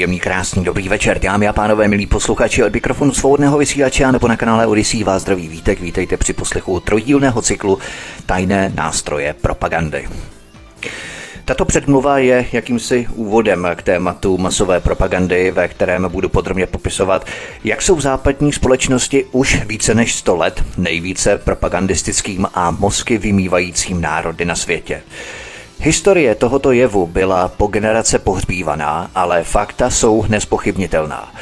Příjemný, krásný, dobrý večer, dámy a pánové, milí posluchači od mikrofonu svobodného vysílače nebo na kanále Odisí vás zdraví vítek. Vítejte při poslechu trojdílného cyklu Tajné nástroje propagandy. Tato předmluva je jakýmsi úvodem k tématu masové propagandy, ve kterém budu podrobně popisovat, jak jsou západní společnosti už více než 100 let nejvíce propagandistickým a mozky vymývajícím národy na světě. Historie tohoto jevu byla po generace pohřbívaná, ale fakta jsou nespochybnitelná.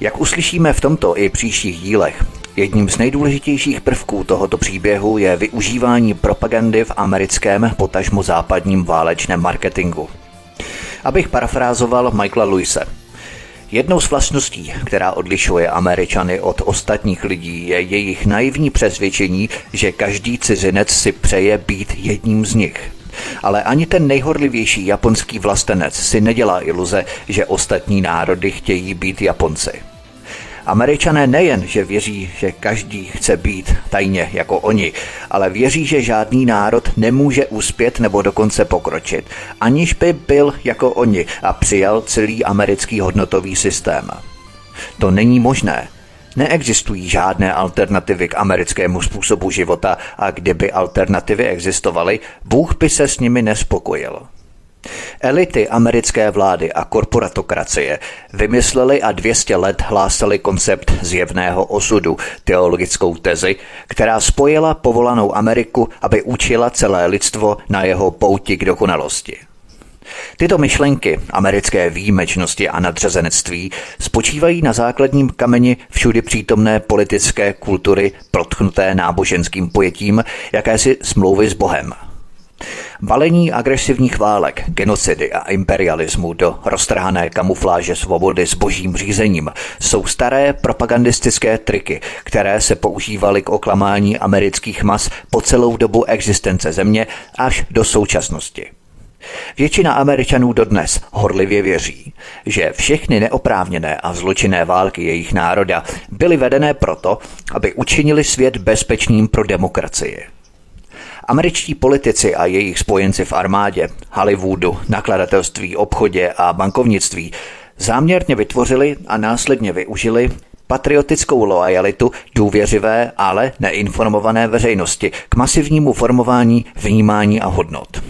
Jak uslyšíme v tomto i příštích dílech, jedním z nejdůležitějších prvků tohoto příběhu je využívání propagandy v americkém potažmo západním válečném marketingu. Abych parafrázoval Michaela Luise, Jednou z vlastností, která odlišuje Američany od ostatních lidí, je jejich naivní přesvědčení, že každý cizinec si přeje být jedním z nich. Ale ani ten nejhorlivější japonský vlastenec si nedělá iluze, že ostatní národy chtějí být Japonci. Američané nejen, že věří, že každý chce být tajně jako oni, ale věří, že žádný národ nemůže uspět nebo dokonce pokročit, aniž by byl jako oni a přijal celý americký hodnotový systém. To není možné, Neexistují žádné alternativy k americkému způsobu života a kdyby alternativy existovaly, Bůh by se s nimi nespokojil. Elity americké vlády a korporatokracie vymysleli a 200 let hlásali koncept zjevného osudu, teologickou tezi, která spojila povolanou Ameriku, aby učila celé lidstvo na jeho pouti k dokonalosti. Tyto myšlenky americké výjimečnosti a nadřazenectví spočívají na základním kameni všudy přítomné politické kultury protchnuté náboženským pojetím jakési smlouvy s Bohem. Balení agresivních válek, genocidy a imperialismu do roztrhané kamufláže svobody s božím řízením jsou staré propagandistické triky, které se používaly k oklamání amerických mas po celou dobu existence země až do současnosti. Většina Američanů dodnes horlivě věří, že všechny neoprávněné a zločinné války jejich národa byly vedené proto, aby učinili svět bezpečným pro demokracii. Američtí politici a jejich spojenci v armádě, Hollywoodu, nakladatelství, obchodě a bankovnictví záměrně vytvořili a následně využili patriotickou loajalitu důvěřivé, ale neinformované veřejnosti k masivnímu formování vnímání a hodnot.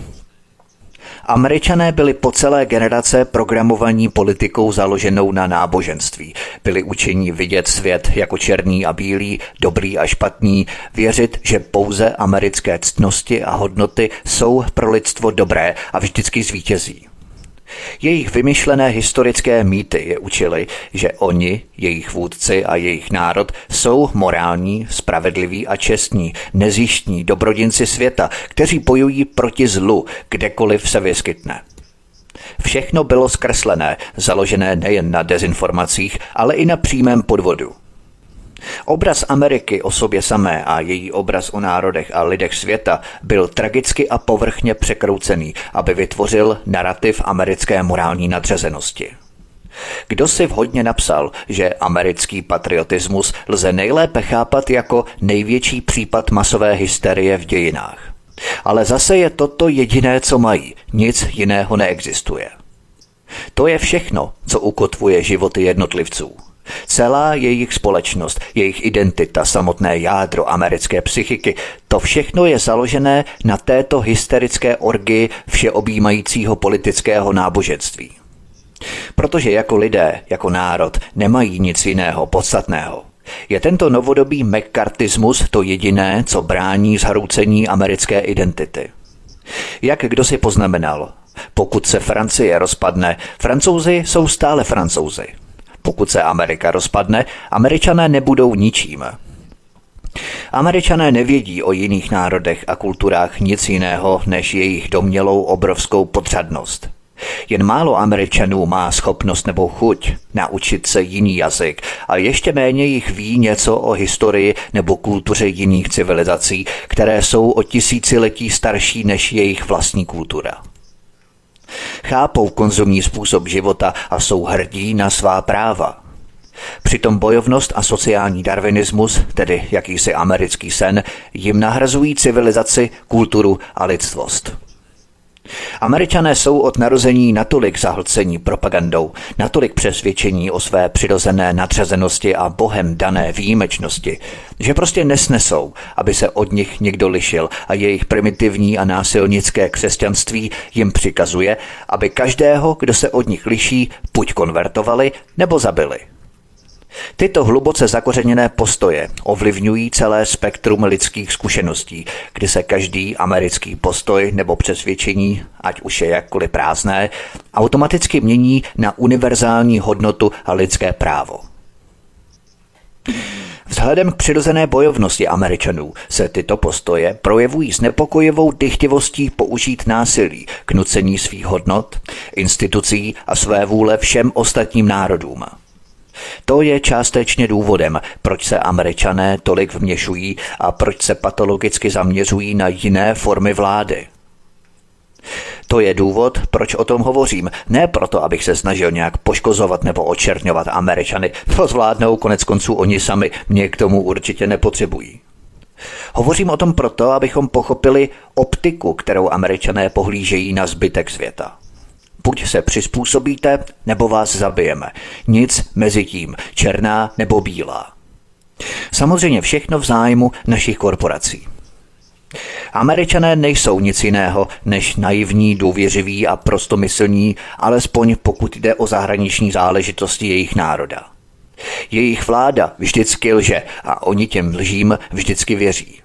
Američané byli po celé generace programovaní politikou založenou na náboženství. Byli učení vidět svět jako černý a bílý, dobrý a špatný, věřit, že pouze americké ctnosti a hodnoty jsou pro lidstvo dobré a vždycky zvítězí. Jejich vymyšlené historické mýty je učili, že oni, jejich vůdci a jejich národ jsou morální, spravedliví a čestní, nezjištní dobrodinci světa, kteří bojují proti zlu, kdekoliv se vyskytne. Všechno bylo zkreslené, založené nejen na dezinformacích, ale i na přímém podvodu. Obraz Ameriky o sobě samé a její obraz o národech a lidech světa byl tragicky a povrchně překroucený, aby vytvořil narrativ americké morální nadřazenosti. Kdo si vhodně napsal, že americký patriotismus lze nejlépe chápat jako největší případ masové hysterie v dějinách. Ale zase je toto jediné, co mají, nic jiného neexistuje. To je všechno, co ukotvuje životy jednotlivců. Celá jejich společnost, jejich identita, samotné jádro americké psychiky, to všechno je založené na této hysterické orgii všeobjímajícího politického náboženství. Protože jako lidé, jako národ, nemají nic jiného podstatného. Je tento novodobý mccartismus to jediné, co brání zhroucení americké identity. Jak kdo si poznamenal, pokud se Francie rozpadne, francouzi jsou stále francouzi. Pokud se Amerika rozpadne, američané nebudou ničím. Američané nevědí o jiných národech a kulturách nic jiného než jejich domělou obrovskou podřadnost. Jen málo Američanů má schopnost nebo chuť naučit se jiný jazyk a ještě méně jich ví něco o historii nebo kultuře jiných civilizací, které jsou o tisíciletí starší než jejich vlastní kultura. Chápou konzumní způsob života a jsou hrdí na svá práva. Přitom bojovnost a sociální darwinismus, tedy jakýsi americký sen, jim nahrazují civilizaci, kulturu a lidstvost. Američané jsou od narození natolik zahlcení propagandou, natolik přesvědčení o své přirozené nadřazenosti a bohem dané výjimečnosti, že prostě nesnesou, aby se od nich někdo lišil a jejich primitivní a násilnické křesťanství jim přikazuje, aby každého, kdo se od nich liší, buď konvertovali nebo zabili. Tyto hluboce zakořeněné postoje ovlivňují celé spektrum lidských zkušeností, kdy se každý americký postoj nebo přesvědčení, ať už je jakkoliv prázdné, automaticky mění na univerzální hodnotu a lidské právo. Vzhledem k přirozené bojovnosti Američanů se tyto postoje projevují s nepokojivou dychtivostí použít násilí k nucení svých hodnot, institucí a své vůle všem ostatním národům. To je částečně důvodem, proč se američané tolik vměšují a proč se patologicky zaměřují na jiné formy vlády. To je důvod, proč o tom hovořím. Ne proto, abych se snažil nějak poškozovat nebo očerňovat Američany. To zvládnou, konec konců oni sami mě k tomu určitě nepotřebují. Hovořím o tom proto, abychom pochopili optiku, kterou američané pohlížejí na zbytek světa. Buď se přizpůsobíte, nebo vás zabijeme. Nic mezi tím, černá nebo bílá. Samozřejmě všechno v zájmu našich korporací. Američané nejsou nic jiného než naivní, důvěřiví a prostomyslní, alespoň pokud jde o zahraniční záležitosti jejich národa. Jejich vláda vždycky lže a oni těm lžím vždycky věří.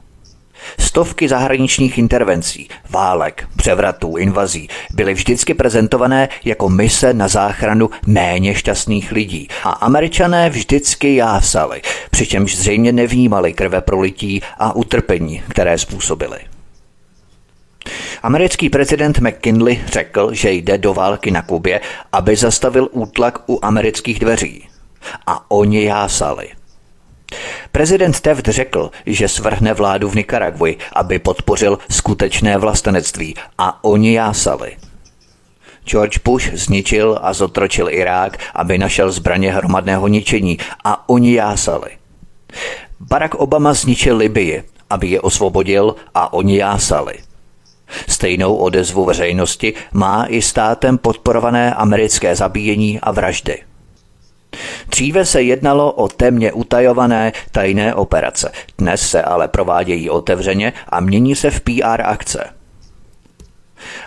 Stovky zahraničních intervencí, válek, převratů, invazí byly vždycky prezentované jako mise na záchranu méně šťastných lidí a američané vždycky jásali, přičemž zřejmě nevnímali krve prolití a utrpení, které způsobili. Americký prezident McKinley řekl, že jde do války na Kubě, aby zastavil útlak u amerických dveří. A oni jásali. Prezident Teft řekl, že svrhne vládu v Nikaragui, aby podpořil skutečné vlastenectví a oni jásali. George Bush zničil a zotročil Irák, aby našel zbraně hromadného ničení a oni jásali. Barack Obama zničil Libii, aby je osvobodil a oni jásali. Stejnou odezvu veřejnosti má i státem podporované americké zabíjení a vraždy. Dříve se jednalo o temně utajované tajné operace. Dnes se ale provádějí otevřeně a mění se v PR akce.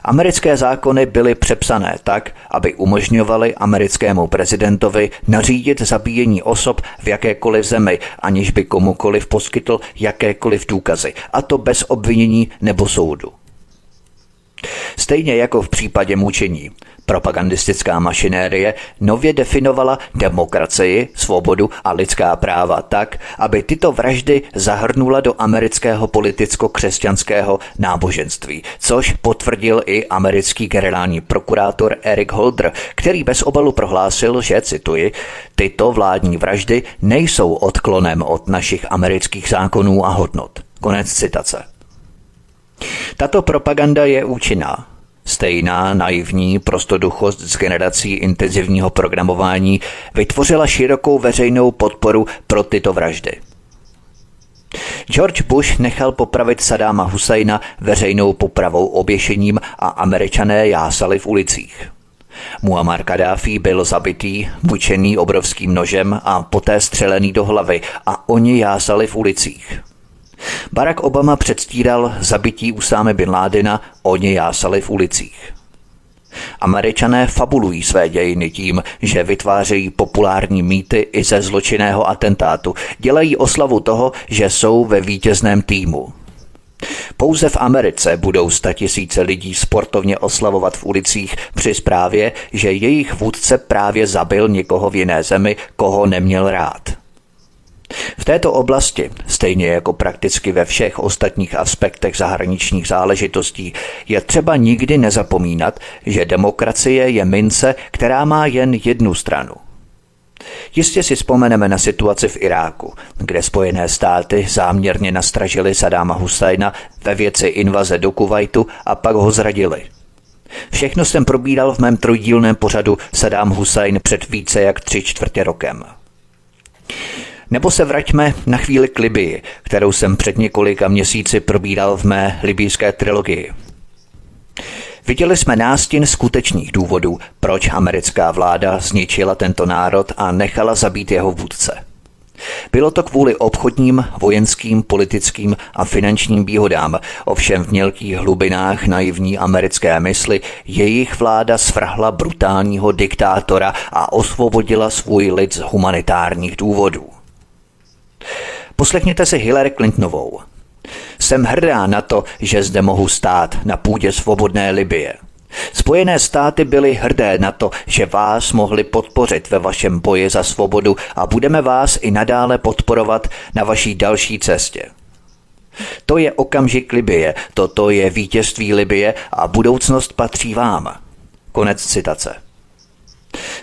Americké zákony byly přepsané tak, aby umožňovaly americkému prezidentovi nařídit zabíjení osob v jakékoliv zemi, aniž by komukoliv poskytl jakékoliv důkazy, a to bez obvinění nebo soudu. Stejně jako v případě mučení, propagandistická mašinérie nově definovala demokracii, svobodu a lidská práva tak, aby tyto vraždy zahrnula do amerického politicko-křesťanského náboženství, což potvrdil i americký generální prokurátor Eric Holder, který bez obalu prohlásil, že, cituji, tyto vládní vraždy nejsou odklonem od našich amerických zákonů a hodnot. Konec citace. Tato propaganda je účinná. Stejná naivní prostoduchost z generací intenzivního programování vytvořila širokou veřejnou podporu pro tyto vraždy. George Bush nechal popravit Sadáma Husajna veřejnou popravou oběšením a američané jásali v ulicích. Muammar Kadáfi byl zabitý, mučený obrovským nožem a poté střelený do hlavy a oni jásali v ulicích. Barack Obama předstíral zabití Usáme bin Ládina, oni jásali v ulicích. Američané fabulují své dějiny tím, že vytvářejí populární mýty i ze zločinného atentátu. Dělají oslavu toho, že jsou ve vítězném týmu. Pouze v Americe budou statisíce lidí sportovně oslavovat v ulicích při zprávě, že jejich vůdce právě zabil někoho v jiné zemi, koho neměl rád. V této oblasti, stejně jako prakticky ve všech ostatních aspektech zahraničních záležitostí, je třeba nikdy nezapomínat, že demokracie je mince, která má jen jednu stranu. Jistě si vzpomeneme na situaci v Iráku, kde Spojené státy záměrně nastražili Sadáma Husajna ve věci invaze do Kuwaitu a pak ho zradili. Všechno jsem probíral v mém trojdílném pořadu Saddam Hussein před více jak tři čtvrtě rokem. Nebo se vraťme na chvíli k Libii, kterou jsem před několika měsíci probíral v mé libijské trilogii. Viděli jsme nástin skutečných důvodů, proč americká vláda zničila tento národ a nechala zabít jeho vůdce. Bylo to kvůli obchodním, vojenským, politickým a finančním výhodám, ovšem v mělkých hlubinách naivní americké mysli jejich vláda svrhla brutálního diktátora a osvobodila svůj lid z humanitárních důvodů. Poslechněte si Hillary Clintonovou. Jsem hrdá na to, že zde mohu stát na půdě svobodné Libie. Spojené státy byly hrdé na to, že vás mohli podpořit ve vašem boji za svobodu a budeme vás i nadále podporovat na vaší další cestě. To je okamžik Libie, toto je vítězství Libie a budoucnost patří vám. Konec citace.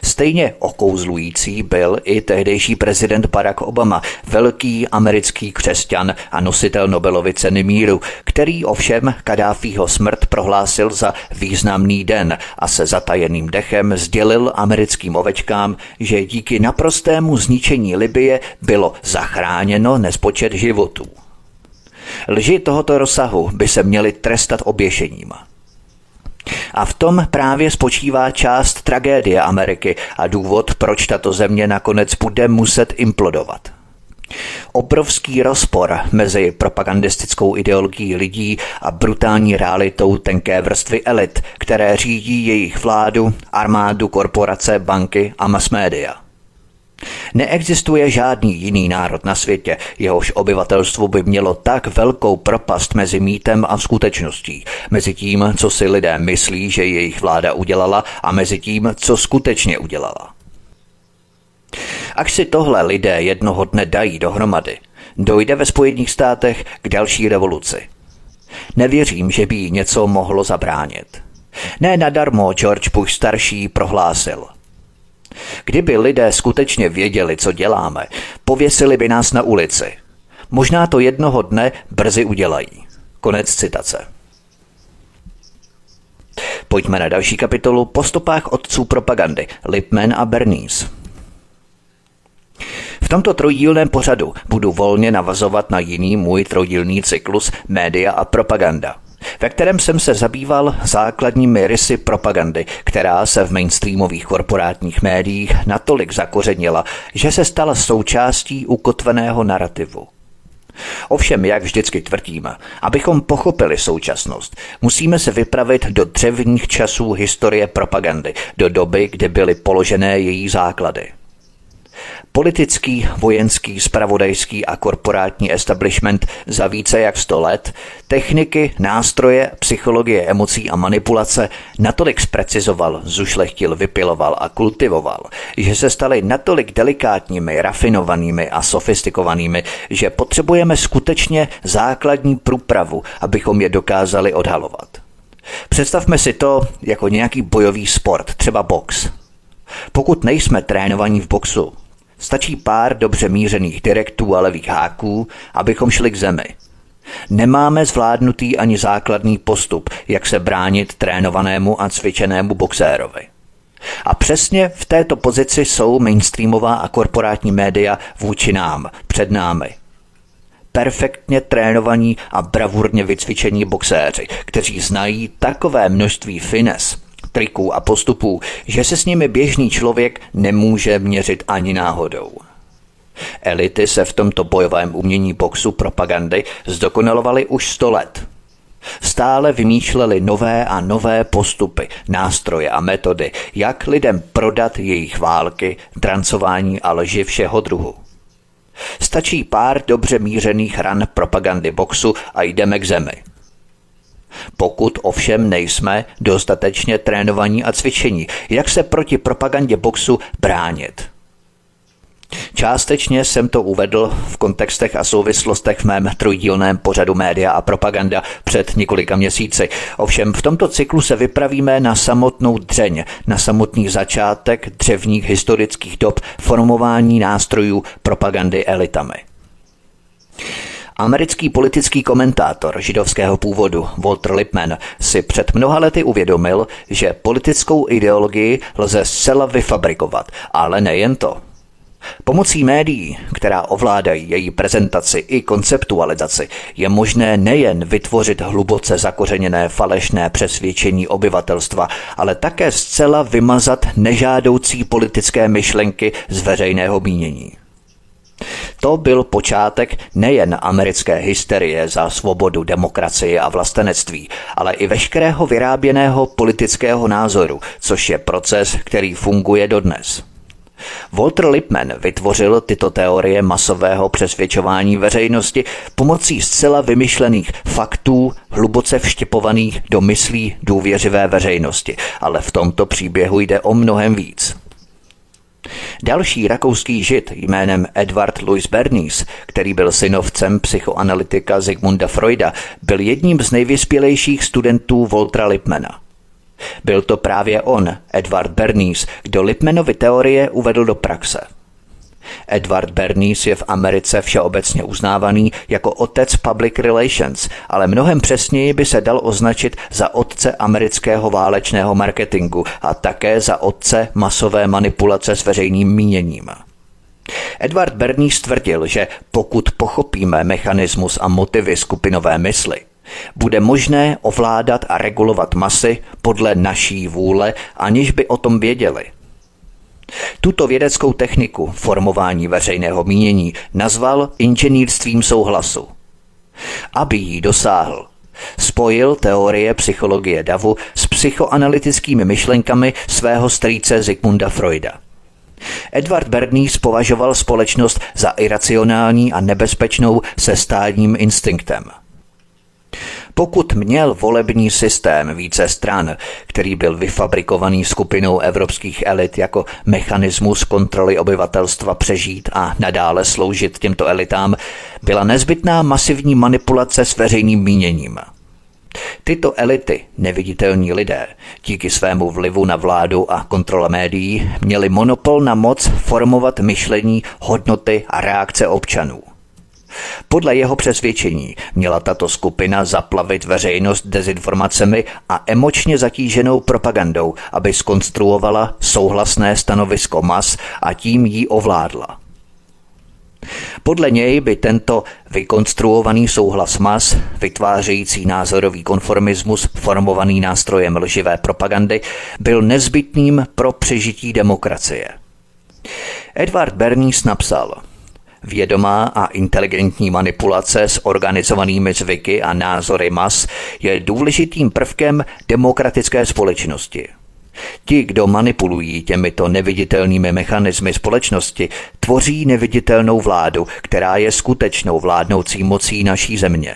Stejně okouzlující byl i tehdejší prezident Barack Obama, velký americký křesťan a nositel Nobelovy ceny míru, který ovšem Kadáfího smrt prohlásil za významný den a se zatajeným dechem sdělil americkým ovečkám, že díky naprostému zničení Libie bylo zachráněno nespočet životů. Lži tohoto rozsahu by se měly trestat oběšením. A v tom právě spočívá část tragédie Ameriky a důvod, proč tato země nakonec bude muset implodovat. Obrovský rozpor mezi propagandistickou ideologií lidí a brutální realitou tenké vrstvy elit, které řídí jejich vládu, armádu, korporace, banky a mass media – Neexistuje žádný jiný národ na světě, jehož obyvatelstvo by mělo tak velkou propast mezi mýtem a skutečností, mezi tím, co si lidé myslí, že jejich vláda udělala a mezi tím, co skutečně udělala. Až si tohle lidé jednoho dne dají dohromady, dojde ve Spojených státech k další revoluci. Nevěřím, že by jí něco mohlo zabránit. Ne nadarmo George Bush starší prohlásil – Kdyby lidé skutečně věděli, co děláme, pověsili by nás na ulici. Možná to jednoho dne brzy udělají. Konec citace. Pojďme na další kapitolu po stopách otců propagandy Lipman a Bernice. V tomto trojdílném pořadu budu volně navazovat na jiný můj trojdílný cyklus Média a propaganda – ve kterém jsem se zabýval základními rysy propagandy, která se v mainstreamových korporátních médiích natolik zakořenila, že se stala součástí ukotveného narrativu. Ovšem, jak vždycky tvrdím, abychom pochopili současnost, musíme se vypravit do dřevních časů historie propagandy, do doby, kdy byly položené její základy. Politický, vojenský, spravodajský a korporátní establishment za více jak 100 let, techniky, nástroje, psychologie emocí a manipulace natolik zprecizoval, zušlechtil, vypiloval a kultivoval, že se staly natolik delikátními, rafinovanými a sofistikovanými, že potřebujeme skutečně základní průpravu, abychom je dokázali odhalovat. Představme si to jako nějaký bojový sport, třeba box. Pokud nejsme trénovaní v boxu, Stačí pár dobře mířených direktů a levých háků, abychom šli k zemi. Nemáme zvládnutý ani základný postup, jak se bránit trénovanému a cvičenému boxérovi. A přesně v této pozici jsou mainstreamová a korporátní média vůči nám, před námi. Perfektně trénovaní a bravurně vycvičení boxéři, kteří znají takové množství fines, triků a postupů, že se s nimi běžný člověk nemůže měřit ani náhodou. Elity se v tomto bojovém umění boxu propagandy zdokonalovaly už sto let. Stále vymýšleli nové a nové postupy, nástroje a metody, jak lidem prodat jejich války, drancování a lži všeho druhu. Stačí pár dobře mířených ran propagandy boxu a jdeme k zemi – pokud ovšem nejsme dostatečně trénovaní a cvičení, jak se proti propagandě boxu bránit. Částečně jsem to uvedl v kontextech a souvislostech v mém trojdílném pořadu Média a propaganda před několika měsíci. Ovšem v tomto cyklu se vypravíme na samotnou dřeň, na samotný začátek dřevních historických dob formování nástrojů propagandy elitami. Americký politický komentátor židovského původu Walter Lippmann si před mnoha lety uvědomil, že politickou ideologii lze zcela vyfabrikovat, ale nejen to. Pomocí médií, která ovládají její prezentaci i konceptualizaci, je možné nejen vytvořit hluboce zakořeněné falešné přesvědčení obyvatelstva, ale také zcela vymazat nežádoucí politické myšlenky z veřejného mínění. To byl počátek nejen americké hysterie za svobodu, demokracii a vlastenectví, ale i veškerého vyráběného politického názoru, což je proces, který funguje dodnes. Walter Lippmann vytvořil tyto teorie masového přesvědčování veřejnosti pomocí zcela vymyšlených faktů, hluboce vštěpovaných do myslí důvěřivé veřejnosti. Ale v tomto příběhu jde o mnohem víc. Další rakouský žid jménem Edward Louis Bernays, který byl synovcem psychoanalytika Sigmunda Freuda, byl jedním z nejvyspělejších studentů Voltra Lippmana. Byl to právě on, Edward Bernays, kdo Lippmanovy teorie uvedl do praxe. Edward Bernays je v Americe všeobecně uznávaný jako otec public relations, ale mnohem přesněji by se dal označit za otce amerického válečného marketingu a také za otce masové manipulace s veřejným míněním. Edward Bernays tvrdil, že pokud pochopíme mechanismus a motivy skupinové mysli, bude možné ovládat a regulovat masy podle naší vůle, aniž by o tom věděli. Tuto vědeckou techniku formování veřejného mínění nazval inženýrstvím souhlasu. Aby jí dosáhl, spojil teorie psychologie davu s psychoanalytickými myšlenkami svého strýce Zygmunda Freuda. Edward Bernays považoval společnost za iracionální a nebezpečnou se stádním instinktem – pokud měl volební systém více stran, který byl vyfabrikovaný skupinou evropských elit jako mechanismus kontroly obyvatelstva přežít a nadále sloužit těmto elitám, byla nezbytná masivní manipulace s veřejným míněním. Tyto elity, neviditelní lidé, díky svému vlivu na vládu a kontrole médií, měli monopol na moc formovat myšlení, hodnoty a reakce občanů. Podle jeho přesvědčení měla tato skupina zaplavit veřejnost dezinformacemi a emočně zatíženou propagandou, aby skonstruovala souhlasné stanovisko mas a tím ji ovládla. Podle něj by tento vykonstruovaný souhlas mas, vytvářející názorový konformismus formovaný nástrojem lživé propagandy, byl nezbytným pro přežití demokracie. Edward Bernays napsal – Vědomá a inteligentní manipulace s organizovanými zvyky a názory mas je důležitým prvkem demokratické společnosti. Ti, kdo manipulují těmito neviditelnými mechanismy společnosti, tvoří neviditelnou vládu, která je skutečnou vládnoucí mocí naší země.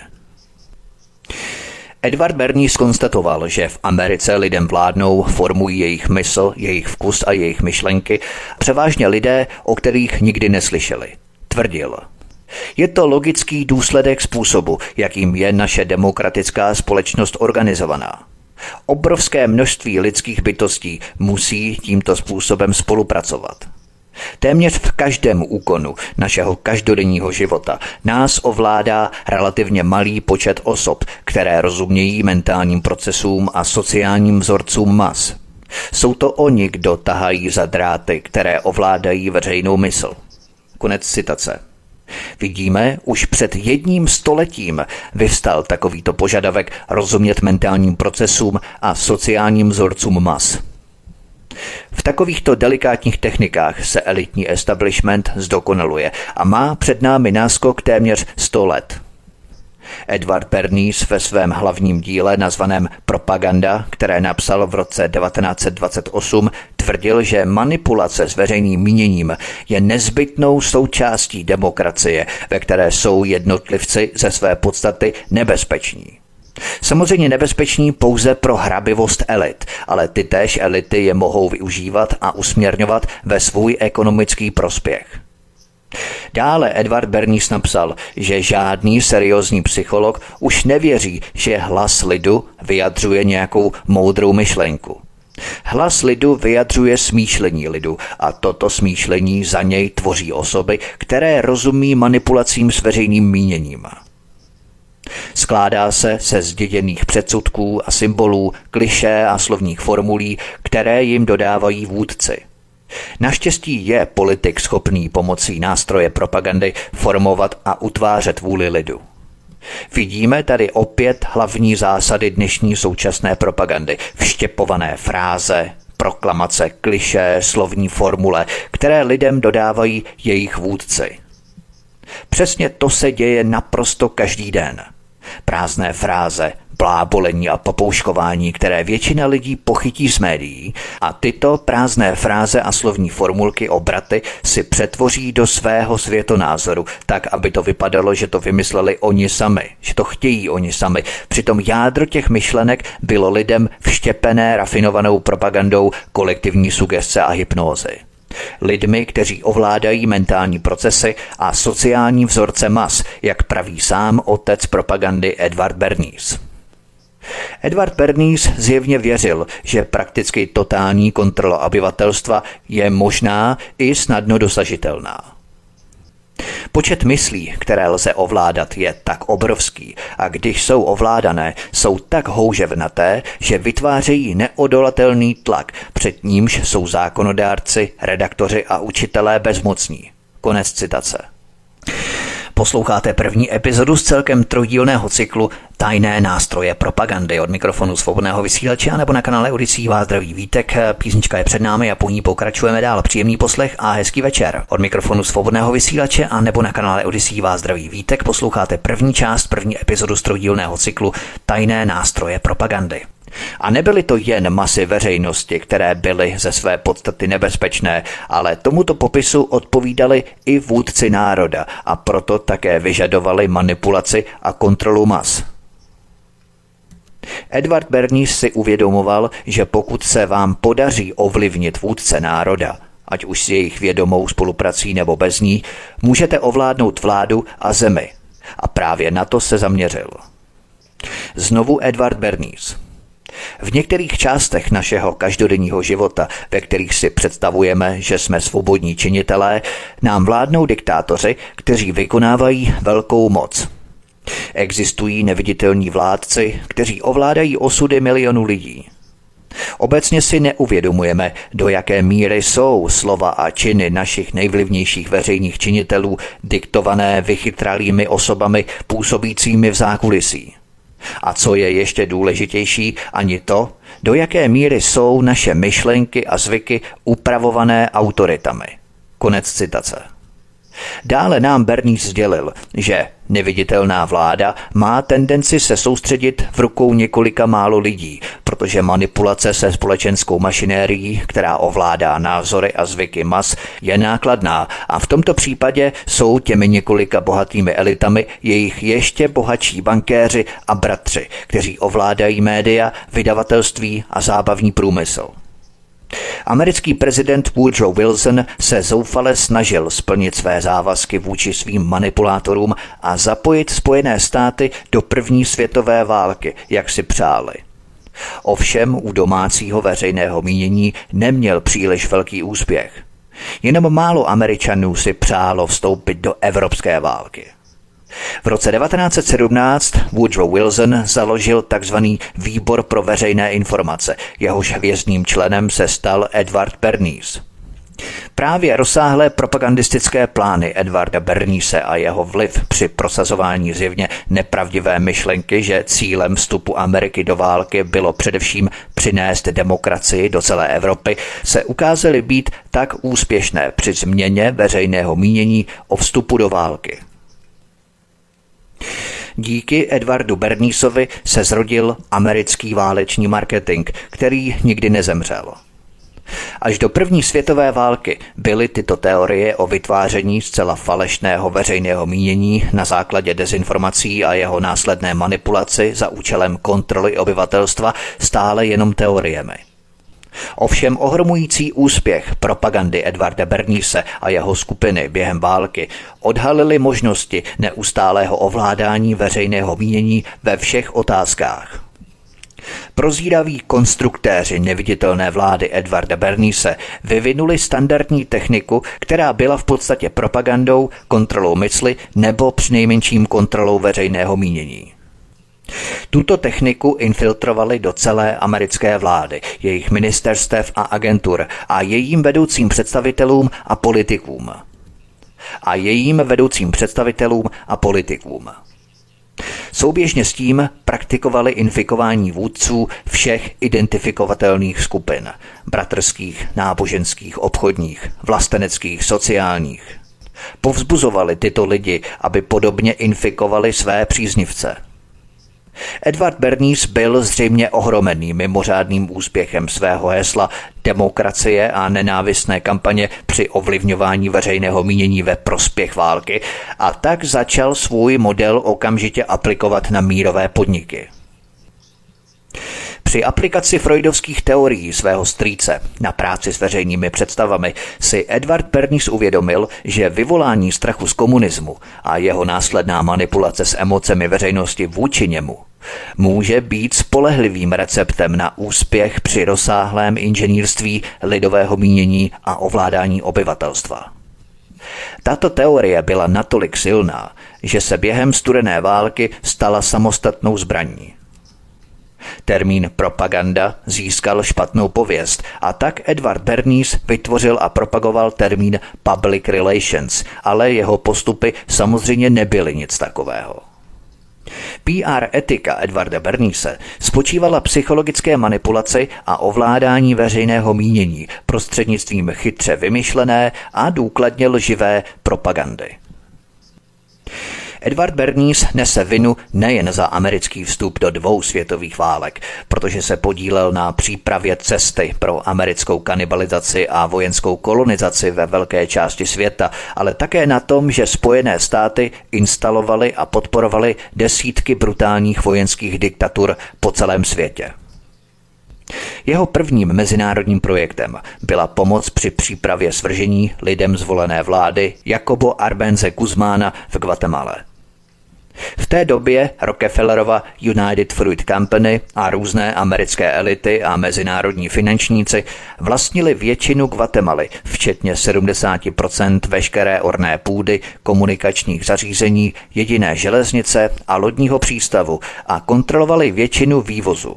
Edward Bernie skonstatoval, že v Americe lidem vládnou, formují jejich mysl, jejich vkus a jejich myšlenky, převážně lidé, o kterých nikdy neslyšeli – tvrdil. Je to logický důsledek způsobu, jakým je naše demokratická společnost organizovaná. Obrovské množství lidských bytostí musí tímto způsobem spolupracovat. Téměř v každém úkonu našeho každodenního života nás ovládá relativně malý počet osob, které rozumějí mentálním procesům a sociálním vzorcům mas. Jsou to oni, kdo tahají za dráty, které ovládají veřejnou mysl. Konec citace. Vidíme, už před jedním stoletím vyvstal takovýto požadavek rozumět mentálním procesům a sociálním vzorcům mas. V takovýchto delikátních technikách se elitní establishment zdokonaluje a má před námi náskok téměř 100 let. Edward Bernays ve svém hlavním díle nazvaném Propaganda, které napsal v roce 1928, tvrdil, že manipulace s veřejným míněním je nezbytnou součástí demokracie, ve které jsou jednotlivci ze své podstaty nebezpeční. Samozřejmě nebezpeční pouze pro hrabivost elit, ale ty též elity je mohou využívat a usměrňovat ve svůj ekonomický prospěch. Dále Edward Bernays napsal, že žádný seriózní psycholog už nevěří, že hlas lidu vyjadřuje nějakou moudrou myšlenku. Hlas lidu vyjadřuje smýšlení lidu a toto smýšlení za něj tvoří osoby, které rozumí manipulacím s veřejným míněním. Skládá se se zděděných předsudků a symbolů, kliše a slovních formulí, které jim dodávají vůdci. Naštěstí je politik schopný pomocí nástroje propagandy formovat a utvářet vůli lidu. Vidíme tady opět hlavní zásady dnešní současné propagandy. Vštěpované fráze, proklamace, kliše, slovní formule, které lidem dodávají jejich vůdci. Přesně to se děje naprosto každý den. Prázdné fráze, blábolení a popouškování, které většina lidí pochytí z médií a tyto prázdné fráze a slovní formulky obraty si přetvoří do svého světonázoru, tak, aby to vypadalo, že to vymysleli oni sami, že to chtějí oni sami. Přitom jádro těch myšlenek bylo lidem vštěpené rafinovanou propagandou kolektivní sugestce a hypnózy. Lidmi, kteří ovládají mentální procesy a sociální vzorce mas, jak praví sám otec propagandy Edward Bernays. Edward Bernays zjevně věřil, že prakticky totální kontrola obyvatelstva je možná i snadno dosažitelná. Počet myslí, které lze ovládat, je tak obrovský a když jsou ovládané, jsou tak houževnaté, že vytvářejí neodolatelný tlak, před nímž jsou zákonodárci, redaktoři a učitelé bezmocní. Konec citace. Posloucháte první epizodu z celkem trojdílného cyklu Tajné nástroje propagandy od mikrofonu svobodného vysílače a nebo na kanále Odisí vás zdraví vítek. Písnička je před námi a po ní pokračujeme dál. Příjemný poslech a hezký večer. Od mikrofonu svobodného vysílače a nebo na kanále Odisí vás zdraví vítek posloucháte první část, první epizodu z trojdílného cyklu Tajné nástroje propagandy. A nebyly to jen masy veřejnosti, které byly ze své podstaty nebezpečné, ale tomuto popisu odpovídali i vůdci národa a proto také vyžadovali manipulaci a kontrolu mas. Edward Bernays si uvědomoval, že pokud se vám podaří ovlivnit vůdce národa, ať už s jejich vědomou spoluprací nebo bez ní, můžete ovládnout vládu a zemi. A právě na to se zaměřil. Znovu Edward Bernays. V některých částech našeho každodenního života, ve kterých si představujeme, že jsme svobodní činitelé, nám vládnou diktátoři, kteří vykonávají velkou moc. Existují neviditelní vládci, kteří ovládají osudy milionů lidí. Obecně si neuvědomujeme, do jaké míry jsou slova a činy našich nejvlivnějších veřejných činitelů diktované vychytralými osobami působícími v zákulisí. A co je ještě důležitější, ani to, do jaké míry jsou naše myšlenky a zvyky upravované autoritami. Konec citace. Dále nám Berný sdělil, že neviditelná vláda má tendenci se soustředit v rukou několika málo lidí, protože manipulace se společenskou mašinérií, která ovládá názory a zvyky mas, je nákladná a v tomto případě jsou těmi několika bohatými elitami jejich ještě bohatší bankéři a bratři, kteří ovládají média, vydavatelství a zábavní průmysl. Americký prezident Woodrow Wilson se zoufale snažil splnit své závazky vůči svým manipulátorům a zapojit Spojené státy do první světové války, jak si přáli. Ovšem u domácího veřejného mínění neměl příliš velký úspěch. Jenom málo Američanů si přálo vstoupit do evropské války. V roce 1917 Woodrow Wilson založil tzv. Výbor pro veřejné informace. Jehož hvězdným členem se stal Edward Bernays. Právě rozsáhlé propagandistické plány Edwarda Bernise a jeho vliv při prosazování zjevně nepravdivé myšlenky, že cílem vstupu Ameriky do války bylo především přinést demokracii do celé Evropy, se ukázaly být tak úspěšné při změně veřejného mínění o vstupu do války. Díky Edwardu Bernísovi se zrodil americký váleční marketing, který nikdy nezemřel. Až do první světové války byly tyto teorie o vytváření zcela falešného veřejného mínění na základě dezinformací a jeho následné manipulaci za účelem kontroly obyvatelstva stále jenom teoriemi. Ovšem ohromující úspěch propagandy Edvarda Bernise a jeho skupiny během války odhalily možnosti neustálého ovládání veřejného mínění ve všech otázkách. Prozíraví konstruktéři neviditelné vlády Edvarda Bernise vyvinuli standardní techniku, která byla v podstatě propagandou, kontrolou mysli nebo přinejmenším kontrolou veřejného mínění. Tuto techniku infiltrovali do celé americké vlády, jejich ministerstev a agentur a jejím vedoucím představitelům a politikům. A jejím vedoucím představitelům a politikům. Souběžně s tím praktikovali infikování vůdců všech identifikovatelných skupin, bratrských, náboženských, obchodních, vlasteneckých, sociálních. Povzbuzovali tyto lidi, aby podobně infikovali své příznivce – Edward Bernays byl zřejmě ohromený mimořádným úspěchem svého hesla demokracie a nenávistné kampaně při ovlivňování veřejného mínění ve prospěch války a tak začal svůj model okamžitě aplikovat na mírové podniky. Při aplikaci freudovských teorií svého strýce na práci s veřejnými představami si Edward Bernays uvědomil, že vyvolání strachu z komunismu a jeho následná manipulace s emocemi veřejnosti vůči němu může být spolehlivým receptem na úspěch při rozsáhlém inženýrství lidového mínění a ovládání obyvatelstva. Tato teorie byla natolik silná, že se během studené války stala samostatnou zbraní. Termín propaganda získal špatnou pověst a tak Edward Bernays vytvořil a propagoval termín public relations, ale jeho postupy samozřejmě nebyly nic takového. PR etika Edvarda Bernise spočívala psychologické manipulaci a ovládání veřejného mínění prostřednictvím chytře vymyšlené a důkladně lživé propagandy. Edward Bernays nese vinu nejen za americký vstup do dvou světových válek, protože se podílel na přípravě cesty pro americkou kanibalizaci a vojenskou kolonizaci ve velké části světa, ale také na tom, že Spojené státy instalovaly a podporovaly desítky brutálních vojenských diktatur po celém světě. Jeho prvním mezinárodním projektem byla pomoc při přípravě svržení lidem zvolené vlády Jakobo Arbenze Guzmána v Guatemala. V té době Rockefellerova United Fruit Company a různé americké elity a mezinárodní finančníci vlastnili většinu Guatemaly, včetně 70% veškeré orné půdy, komunikačních zařízení, jediné železnice a lodního přístavu a kontrolovali většinu vývozu.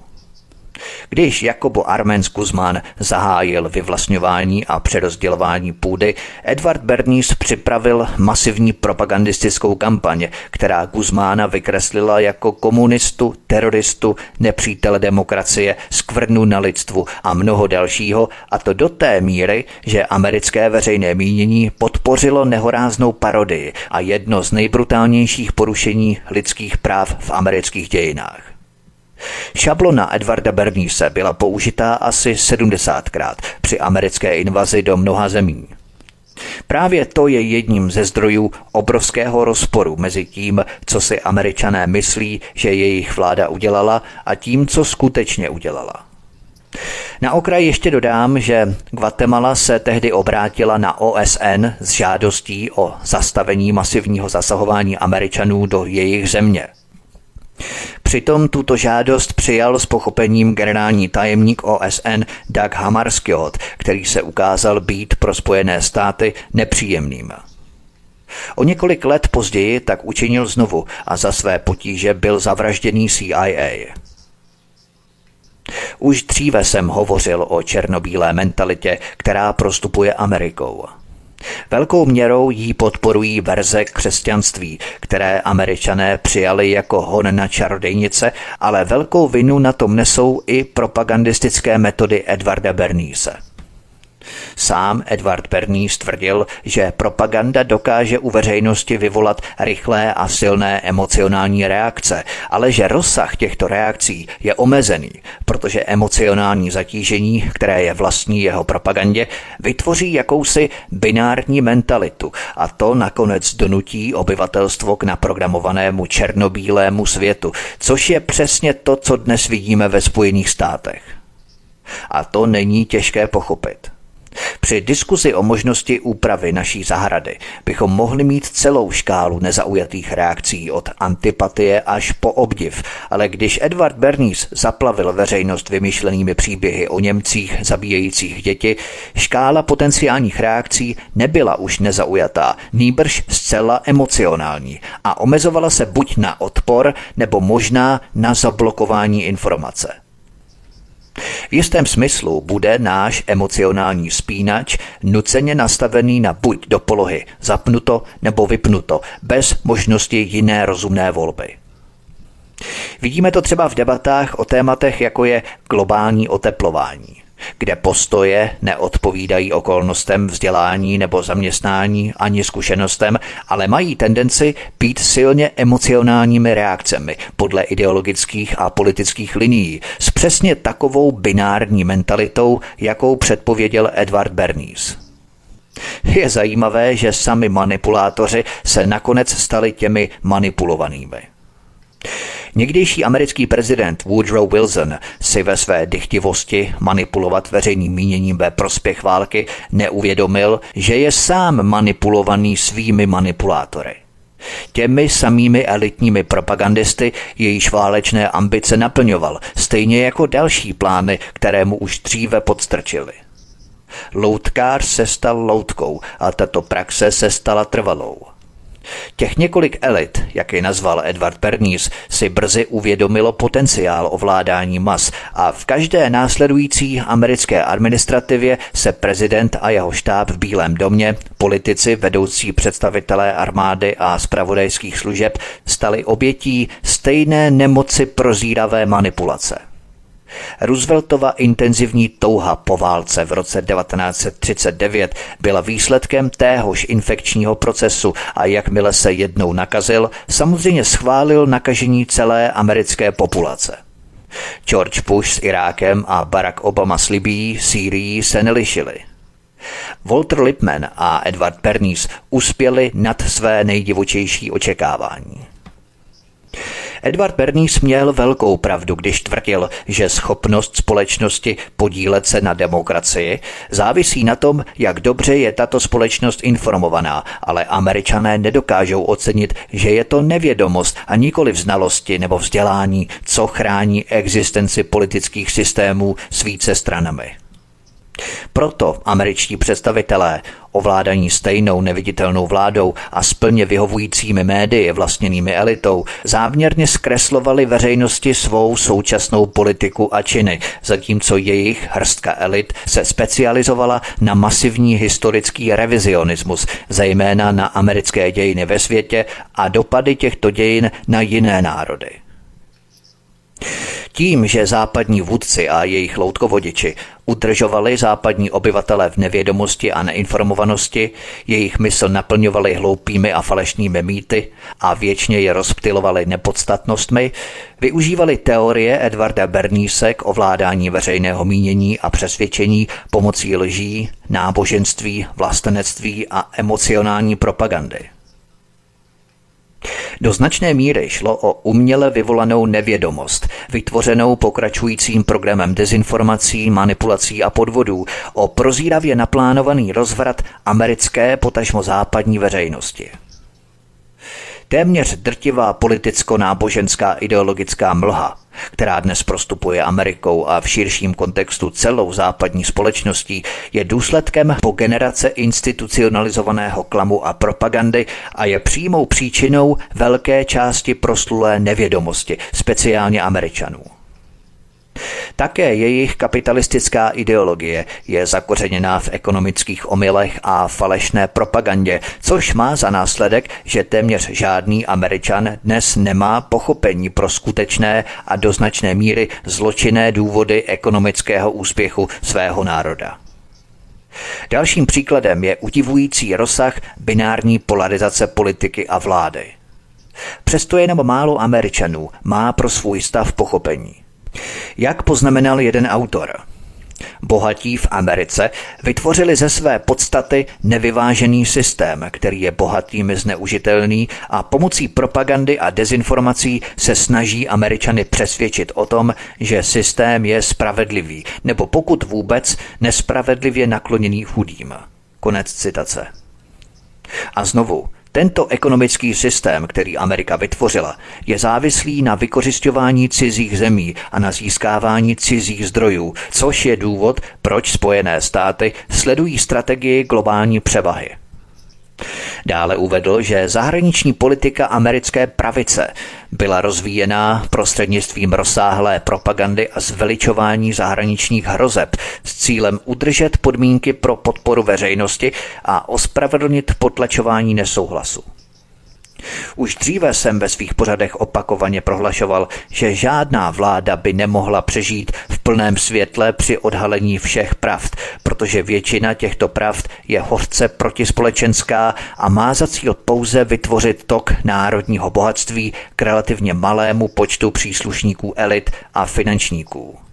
Když Jakobo Armens Guzman zahájil vyvlastňování a přerozdělování půdy, Edward Bernays připravil masivní propagandistickou kampaň, která Guzmána vykreslila jako komunistu, teroristu, nepřítele demokracie, skvrnu na lidstvu a mnoho dalšího, a to do té míry, že americké veřejné mínění podpořilo nehoráznou parodii a jedno z nejbrutálnějších porušení lidských práv v amerických dějinách. Šablona Edvarda Bernise byla použitá asi 70krát při americké invazi do mnoha zemí. Právě to je jedním ze zdrojů obrovského rozporu mezi tím, co si američané myslí, že jejich vláda udělala a tím, co skutečně udělala. Na okraj ještě dodám, že Guatemala se tehdy obrátila na OSN s žádostí o zastavení masivního zasahování Američanů do jejich země. Přitom tuto žádost přijal s pochopením generální tajemník OSN Doug Hammarskjöld, který se ukázal být pro Spojené státy nepříjemným. O několik let později tak učinil znovu a za své potíže byl zavražděný CIA. Už dříve jsem hovořil o černobílé mentalitě, která prostupuje Amerikou. Velkou měrou jí podporují verze křesťanství, které američané přijali jako hon na čarodejnice, ale velkou vinu na tom nesou i propagandistické metody Edvarda Bernise. Sám Edward Bernays tvrdil, že propaganda dokáže u veřejnosti vyvolat rychlé a silné emocionální reakce, ale že rozsah těchto reakcí je omezený, protože emocionální zatížení, které je vlastní jeho propagandě, vytvoří jakousi binární mentalitu a to nakonec donutí obyvatelstvo k naprogramovanému černobílému světu, což je přesně to, co dnes vidíme ve Spojených státech. A to není těžké pochopit. Při diskuzi o možnosti úpravy naší zahrady bychom mohli mít celou škálu nezaujatých reakcí od antipatie až po obdiv, ale když Edward Bernays zaplavil veřejnost vymyšlenými příběhy o Němcích zabíjejících děti, škála potenciálních reakcí nebyla už nezaujatá, nýbrž zcela emocionální a omezovala se buď na odpor nebo možná na zablokování informace. V jistém smyslu bude náš emocionální spínač nuceně nastavený na buď do polohy zapnuto nebo vypnuto, bez možnosti jiné rozumné volby. Vidíme to třeba v debatách o tématech, jako je globální oteplování kde postoje neodpovídají okolnostem vzdělání nebo zaměstnání ani zkušenostem, ale mají tendenci být silně emocionálními reakcemi podle ideologických a politických linií s přesně takovou binární mentalitou, jakou předpověděl Edward Bernays. Je zajímavé, že sami manipulátoři se nakonec stali těmi manipulovanými. Někdejší americký prezident Woodrow Wilson si ve své dychtivosti manipulovat veřejným míněním ve prospěch války neuvědomil, že je sám manipulovaný svými manipulátory. Těmi samými elitními propagandisty jejíž válečné ambice naplňoval, stejně jako další plány, které mu už dříve podstrčili. Loutkář se stal loutkou a tato praxe se stala trvalou. Těch několik elit, jak ji nazval Edward Bernays, si brzy uvědomilo potenciál ovládání mas a v každé následující americké administrativě se prezident a jeho štáb v Bílém domě, politici, vedoucí představitelé armády a spravodajských služeb stali obětí stejné nemoci prozíravé manipulace. Rooseveltova intenzivní touha po válce v roce 1939 byla výsledkem téhož infekčního procesu a jakmile se jednou nakazil, samozřejmě schválil nakažení celé americké populace. George Bush s Irákem a Barack Obama s Libií, Sýrií se nelišili. Walter Lippmann a Edward Bernays uspěli nad své nejdivočejší očekávání. Edward Bernays měl velkou pravdu, když tvrdil, že schopnost společnosti podílet se na demokracii závisí na tom, jak dobře je tato společnost informovaná, ale američané nedokážou ocenit, že je to nevědomost a nikoli v znalosti nebo vzdělání, co chrání existenci politických systémů s více stranami. Proto američtí představitelé, ovládaní stejnou neviditelnou vládou a splně vyhovujícími médii vlastněnými elitou, záměrně zkreslovali veřejnosti svou současnou politiku a činy, zatímco jejich hrstka elit se specializovala na masivní historický revizionismus, zejména na americké dějiny ve světě a dopady těchto dějin na jiné národy. Tím, že západní vůdci a jejich loutkovodiči udržovali západní obyvatele v nevědomosti a neinformovanosti, jejich mysl naplňovali hloupými a falešnými mýty a věčně je rozptilovali nepodstatnostmi, využívali teorie Edvarda Berníse k ovládání veřejného mínění a přesvědčení pomocí lží, náboženství, vlastenectví a emocionální propagandy. Do značné míry šlo o uměle vyvolanou nevědomost, vytvořenou pokračujícím programem dezinformací, manipulací a podvodů, o prozíravě naplánovaný rozvrat americké potažmo západní veřejnosti. Téměř drtivá politicko-náboženská ideologická mlha, která dnes prostupuje Amerikou a v širším kontextu celou západní společností, je důsledkem po generace institucionalizovaného klamu a propagandy a je přímou příčinou velké části proslulé nevědomosti, speciálně Američanů. Také jejich kapitalistická ideologie je zakořeněná v ekonomických omylech a falešné propagandě, což má za následek, že téměř žádný Američan dnes nemá pochopení pro skutečné a do značné míry zločinné důvody ekonomického úspěchu svého národa. Dalším příkladem je udivující rozsah binární polarizace politiky a vlády. Přesto jenom málo Američanů má pro svůj stav pochopení. Jak poznamenal jeden autor, Bohatí v Americe vytvořili ze své podstaty nevyvážený systém, který je bohatými zneužitelný a pomocí propagandy a dezinformací se snaží Američany přesvědčit o tom, že systém je spravedlivý, nebo pokud vůbec nespravedlivě nakloněný chudým. Konec citace. A znovu, tento ekonomický systém, který Amerika vytvořila, je závislý na vykořišťování cizích zemí a na získávání cizích zdrojů, což je důvod, proč Spojené státy sledují strategii globální převahy. Dále uvedl, že zahraniční politika americké pravice byla rozvíjená prostřednictvím rozsáhlé propagandy a zveličování zahraničních hrozeb s cílem udržet podmínky pro podporu veřejnosti a ospravedlnit potlačování nesouhlasu. Už dříve jsem ve svých pořadech opakovaně prohlašoval, že žádná vláda by nemohla přežít v plném světle při odhalení všech pravd, protože většina těchto pravd je hořce protispolečenská a má za cíl pouze vytvořit tok národního bohatství k relativně malému počtu příslušníků elit a finančníků.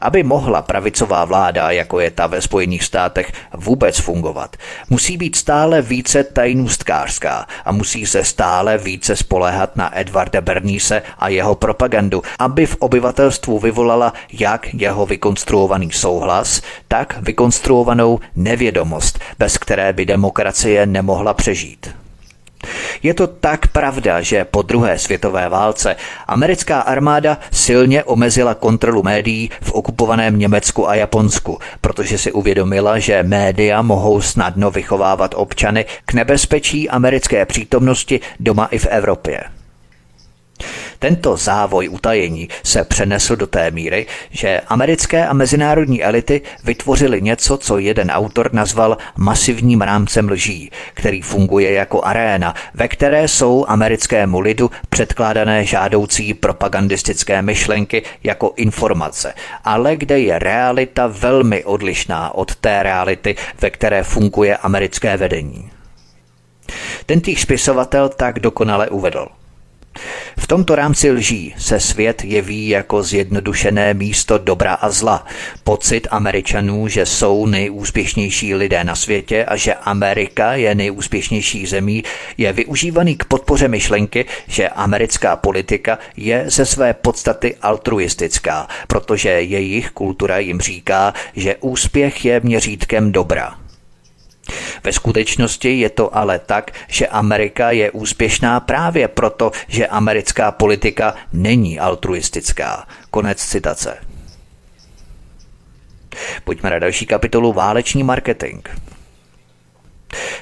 Aby mohla pravicová vláda, jako je ta ve Spojených státech, vůbec fungovat, musí být stále více tajnůstkářská a musí se stále více spoléhat na Edvarda Berníse a jeho propagandu, aby v obyvatelstvu vyvolala jak jeho vykonstruovaný souhlas, tak vykonstruovanou nevědomost, bez které by demokracie nemohla přežít. Je to tak pravda, že po druhé světové válce americká armáda silně omezila kontrolu médií v okupovaném Německu a Japonsku, protože si uvědomila, že média mohou snadno vychovávat občany k nebezpečí americké přítomnosti doma i v Evropě. Tento závoj utajení se přenesl do té míry, že americké a mezinárodní elity vytvořily něco, co jeden autor nazval masivním rámcem lží, který funguje jako aréna, ve které jsou americkému lidu předkládané žádoucí propagandistické myšlenky jako informace, ale kde je realita velmi odlišná od té reality, ve které funguje americké vedení. Tentýž spisovatel tak dokonale uvedl – v tomto rámci lží se svět jeví jako zjednodušené místo dobra a zla. Pocit Američanů, že jsou nejúspěšnější lidé na světě a že Amerika je nejúspěšnější zemí, je využívaný k podpoře myšlenky, že americká politika je ze své podstaty altruistická, protože jejich kultura jim říká, že úspěch je měřítkem dobra. Ve skutečnosti je to ale tak, že Amerika je úspěšná právě proto, že americká politika není altruistická. Konec citace. Pojďme na další kapitolu Váleční marketing.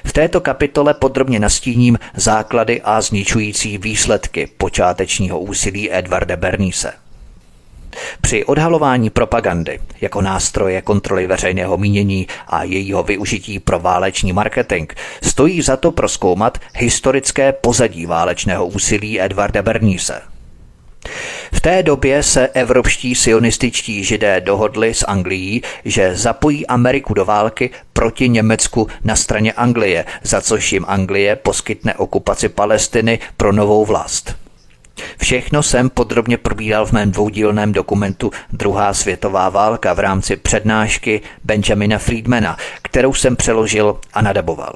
V této kapitole podrobně nastíním základy a zničující výsledky počátečního úsilí Edvarda Bernise. Při odhalování propagandy jako nástroje kontroly veřejného mínění a jejího využití pro váleční marketing stojí za to proskoumat historické pozadí válečného úsilí Edvarda Berníse. V té době se evropští sionističtí židé dohodli s Anglií, že zapojí Ameriku do války proti Německu na straně Anglie, za což jim Anglie poskytne okupaci Palestiny pro novou vlast. Všechno jsem podrobně probíral v mém dvoudílném dokumentu Druhá světová válka v rámci přednášky Benjamina Friedmana, kterou jsem přeložil a nadaboval.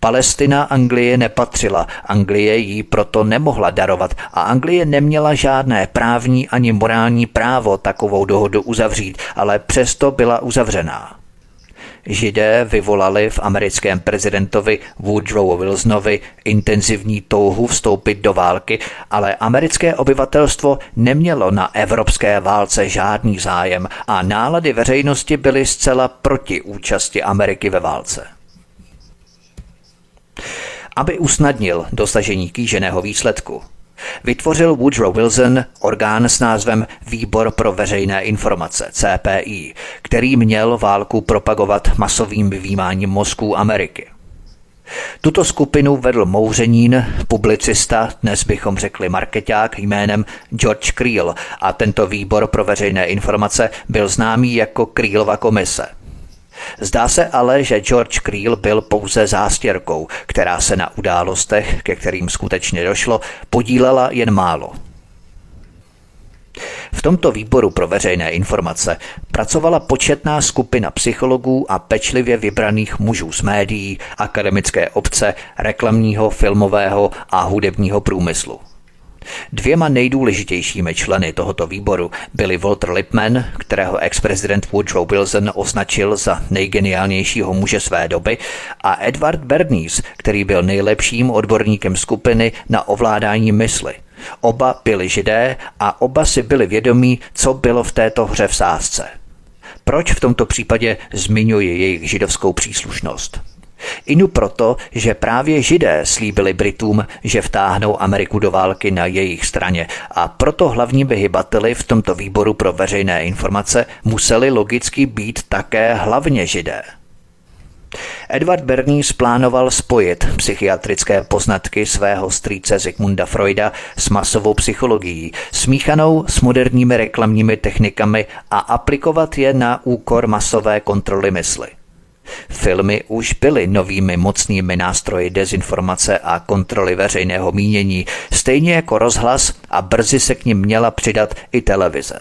Palestina Anglie nepatřila, Anglie ji proto nemohla darovat a Anglie neměla žádné právní ani morální právo takovou dohodu uzavřít, ale přesto byla uzavřená. Židé vyvolali v americkém prezidentovi Woodrow Wilsonovi intenzivní touhu vstoupit do války, ale americké obyvatelstvo nemělo na evropské válce žádný zájem a nálady veřejnosti byly zcela proti účasti Ameriky ve válce. Aby usnadnil dosažení kýženého výsledku, Vytvořil Woodrow Wilson orgán s názvem Výbor pro veřejné informace, CPI, který měl válku propagovat masovým vyvímáním mozků Ameriky. Tuto skupinu vedl mouřenín, publicista, dnes bychom řekli marketák jménem George Creel a tento výbor pro veřejné informace byl známý jako Creelova komise – Zdá se ale, že George Creel byl pouze zástěrkou, která se na událostech, ke kterým skutečně došlo, podílela jen málo. V tomto výboru pro veřejné informace pracovala početná skupina psychologů a pečlivě vybraných mužů z médií, akademické obce, reklamního, filmového a hudebního průmyslu. Dvěma nejdůležitějšími členy tohoto výboru byli Walter Lippmann, kterého ex-prezident Woodrow Wilson označil za nejgeniálnějšího muže své doby, a Edward Bernays, který byl nejlepším odborníkem skupiny na ovládání mysli. Oba byli židé a oba si byli vědomí, co bylo v této hře v sázce. Proč v tomto případě zmiňuji jejich židovskou příslušnost? Inu proto, že právě židé slíbili Britům, že vtáhnou Ameriku do války na jejich straně a proto hlavními hybateli v tomto výboru pro veřejné informace museli logicky být také hlavně židé. Edward Bernays plánoval spojit psychiatrické poznatky svého strýce Zygmunda Freuda s masovou psychologií, smíchanou s moderními reklamními technikami a aplikovat je na úkor masové kontroly mysli. Filmy už byly novými mocnými nástroji dezinformace a kontroly veřejného mínění, stejně jako rozhlas a brzy se k ním měla přidat i televize.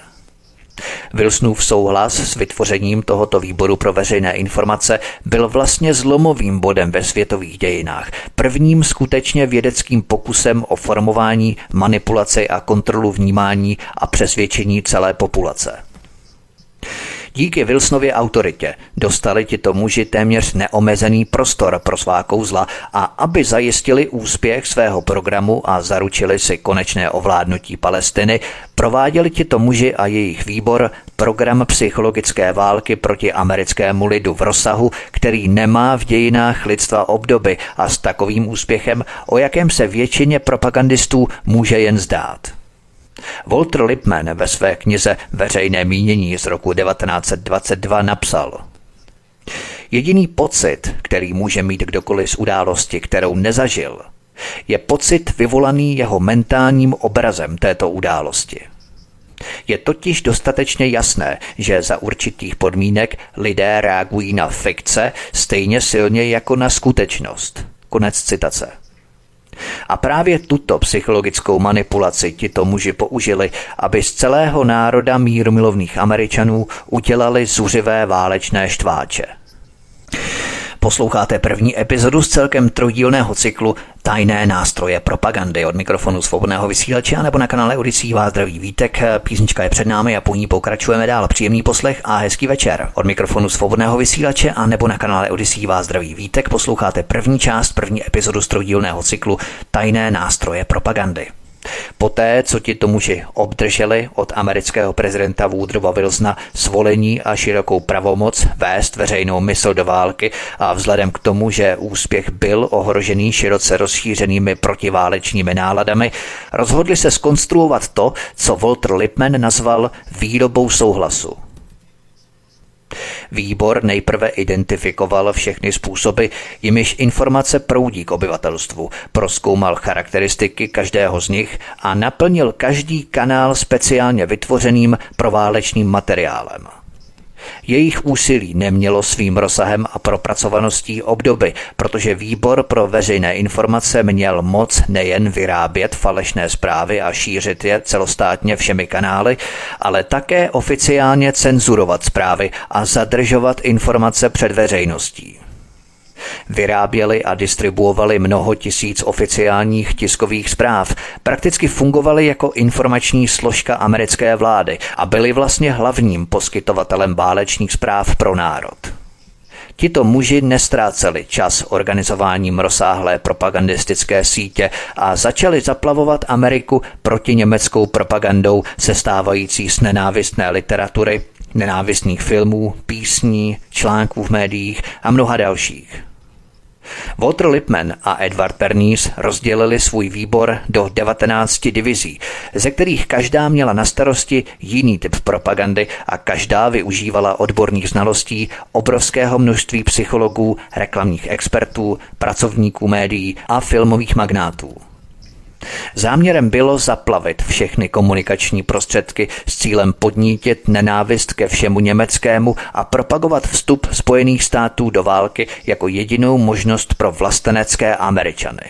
Wilsonův souhlas s vytvořením tohoto výboru pro veřejné informace byl vlastně zlomovým bodem ve světových dějinách, prvním skutečně vědeckým pokusem o formování, manipulaci a kontrolu vnímání a přesvědčení celé populace. Díky Wilsonově autoritě dostali tito muži téměř neomezený prostor pro svá kouzla a aby zajistili úspěch svého programu a zaručili si konečné ovládnutí Palestiny, prováděli tito muži a jejich výbor program psychologické války proti americkému lidu v rozsahu, který nemá v dějinách lidstva obdoby a s takovým úspěchem, o jakém se většině propagandistů může jen zdát. Walter Lippmann ve své knize Veřejné mínění z roku 1922 napsal Jediný pocit, který může mít kdokoliv z události, kterou nezažil, je pocit vyvolaný jeho mentálním obrazem této události. Je totiž dostatečně jasné, že za určitých podmínek lidé reagují na fikce stejně silně jako na skutečnost. Konec citace. A právě tuto psychologickou manipulaci tito muži použili, aby z celého národa mírumilovných Američanů udělali zuřivé válečné štváče. Posloucháte první epizodu z celkem trojdílného cyklu Tajné nástroje propagandy od mikrofonu svobodného vysílače nebo na kanále Odisí vás zdraví vítek. Písnička je před námi a po ní pokračujeme dál. Příjemný poslech a hezký večer. Od mikrofonu svobodného vysílače a nebo na kanále Odisí vás zdraví vítek posloucháte první část, první epizodu z trojdílného cyklu Tajné nástroje propagandy. Poté, co ti to muži obdrželi od amerického prezidenta Woodrowa Wilsona svolení a širokou pravomoc vést veřejnou mysl do války a vzhledem k tomu, že úspěch byl ohrožený široce rozšířenými protiválečními náladami, rozhodli se skonstruovat to, co Walter Lippmann nazval výrobou souhlasu. Výbor nejprve identifikoval všechny způsoby, jimiž informace proudí k obyvatelstvu, proskoumal charakteristiky každého z nich a naplnil každý kanál speciálně vytvořeným proválečným materiálem. Jejich úsilí nemělo svým rozsahem a propracovaností obdoby, protože výbor pro veřejné informace měl moc nejen vyrábět falešné zprávy a šířit je celostátně všemi kanály, ale také oficiálně cenzurovat zprávy a zadržovat informace před veřejností. Vyráběli a distribuovali mnoho tisíc oficiálních tiskových zpráv, prakticky fungovali jako informační složka americké vlády a byli vlastně hlavním poskytovatelem válečných zpráv pro národ. Tito muži nestráceli čas organizováním rozsáhlé propagandistické sítě a začali zaplavovat Ameriku proti německou propagandou sestávající z nenávistné literatury, nenávistných filmů, písní, článků v médiích a mnoha dalších. Walter Lippmann a Edward Pernice rozdělili svůj výbor do 19 divizí, ze kterých každá měla na starosti jiný typ propagandy a každá využívala odborných znalostí obrovského množství psychologů, reklamních expertů, pracovníků médií a filmových magnátů. Záměrem bylo zaplavit všechny komunikační prostředky s cílem podnítit nenávist ke všemu německému a propagovat vstup Spojených států do války jako jedinou možnost pro vlastenecké Američany.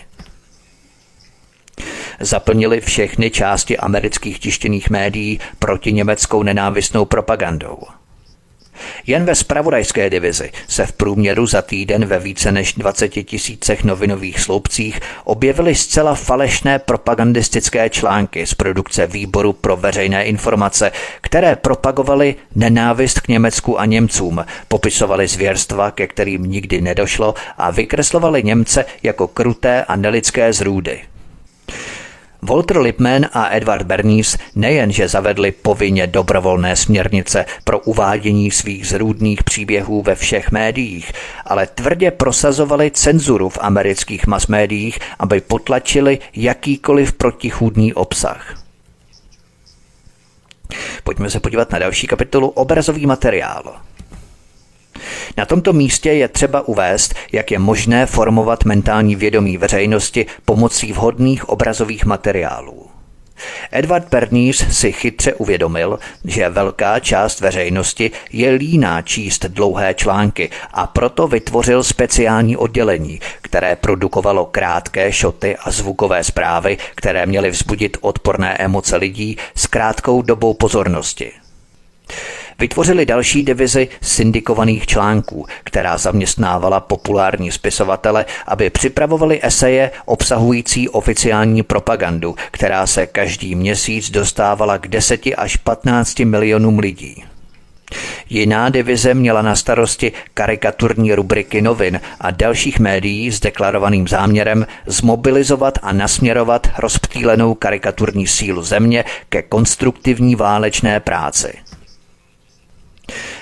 zaplnili všechny části amerických tištěných médií proti německou nenávistnou propagandou. Jen ve spravodajské divizi se v průměru za týden ve více než 20 tisícech novinových sloupcích objevily zcela falešné propagandistické články z produkce Výboru pro veřejné informace, které propagovaly nenávist k Německu a Němcům, popisovaly zvěrstva, ke kterým nikdy nedošlo a vykreslovali Němce jako kruté a nelidské zrůdy. Walter Lippmann a Edward Bernays nejenže zavedli povinně dobrovolné směrnice pro uvádění svých zrůdných příběhů ve všech médiích, ale tvrdě prosazovali cenzuru v amerických masmédiích, aby potlačili jakýkoliv protichůdný obsah. Pojďme se podívat na další kapitolu Obrazový materiál. Na tomto místě je třeba uvést, jak je možné formovat mentální vědomí veřejnosti pomocí vhodných obrazových materiálů. Edward Bernays si chytře uvědomil, že velká část veřejnosti je líná číst dlouhé články a proto vytvořil speciální oddělení, které produkovalo krátké šoty a zvukové zprávy, které měly vzbudit odporné emoce lidí s krátkou dobou pozornosti. Vytvořili další divizi syndikovaných článků, která zaměstnávala populární spisovatele, aby připravovali eseje obsahující oficiální propagandu, která se každý měsíc dostávala k 10 až 15 milionům lidí. Jiná divize měla na starosti karikaturní rubriky novin a dalších médií s deklarovaným záměrem zmobilizovat a nasměrovat rozptýlenou karikaturní sílu země ke konstruktivní válečné práci.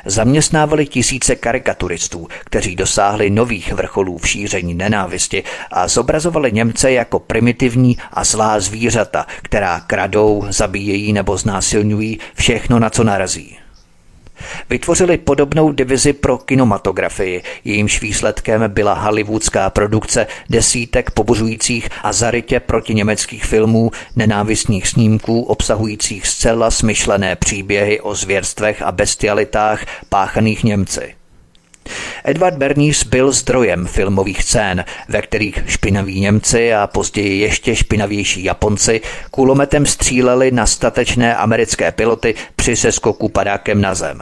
Zaměstnávali tisíce karikaturistů, kteří dosáhli nových vrcholů v šíření nenávisti a zobrazovali Němce jako primitivní a zlá zvířata, která kradou, zabíjejí nebo znásilňují všechno, na co narazí. Vytvořili podobnou divizi pro kinematografii, jejímž výsledkem byla hollywoodská produkce desítek pobuřujících a zarytě proti německých filmů, nenávistných snímků obsahujících zcela smyšlené příběhy o zvěrstvech a bestialitách páchaných Němci. Edward Bernays byl zdrojem filmových scén, ve kterých špinaví Němci a později ještě špinavější Japonci kulometem stříleli na statečné americké piloty při seskoku padákem na zem.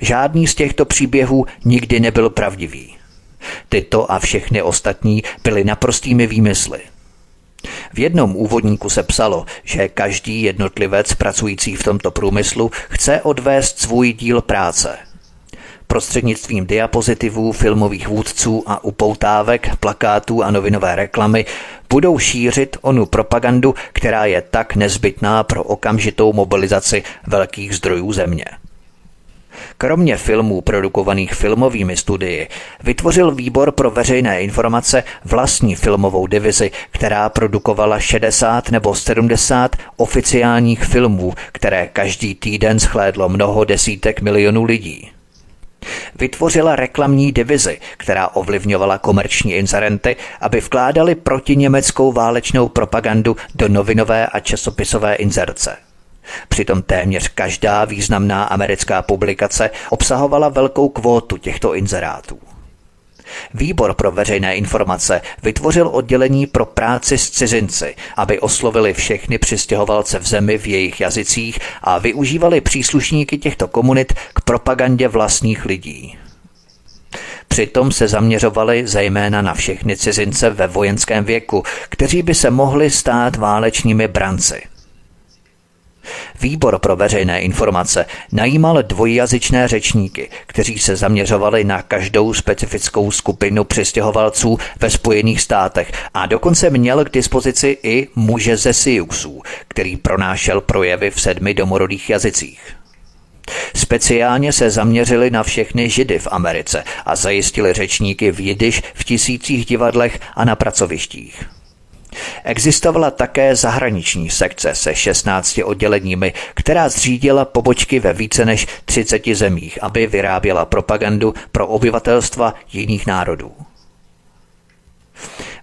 Žádný z těchto příběhů nikdy nebyl pravdivý. Tyto a všechny ostatní byly naprostými výmysly. V jednom úvodníku se psalo, že každý jednotlivec pracující v tomto průmyslu chce odvést svůj díl práce – prostřednictvím diapozitivů, filmových vůdců a upoutávek, plakátů a novinové reklamy budou šířit onu propagandu, která je tak nezbytná pro okamžitou mobilizaci velkých zdrojů země. Kromě filmů produkovaných filmovými studii vytvořil výbor pro veřejné informace vlastní filmovou divizi, která produkovala 60 nebo 70 oficiálních filmů, které každý týden schlédlo mnoho desítek milionů lidí. Vytvořila reklamní divizi, která ovlivňovala komerční inzerenty, aby vkládali protiněmeckou válečnou propagandu do novinové a časopisové inzerce. Přitom téměř každá významná americká publikace obsahovala velkou kvótu těchto inzerátů. Výbor pro veřejné informace vytvořil oddělení pro práci s cizinci, aby oslovili všechny přistěhovalce v zemi v jejich jazycích a využívali příslušníky těchto komunit k propagandě vlastních lidí. Přitom se zaměřovali zejména na všechny cizince ve vojenském věku, kteří by se mohli stát válečními branci – Výbor pro veřejné informace najímal dvojjazyčné řečníky, kteří se zaměřovali na každou specifickou skupinu přistěhovalců ve Spojených státech a dokonce měl k dispozici i muže ze Siuxů, který pronášel projevy v sedmi domorodých jazycích. Speciálně se zaměřili na všechny židy v Americe a zajistili řečníky v jidiš v tisících divadlech a na pracovištích. Existovala také zahraniční sekce se 16 odděleními, která zřídila pobočky ve více než 30 zemích, aby vyráběla propagandu pro obyvatelstva jiných národů.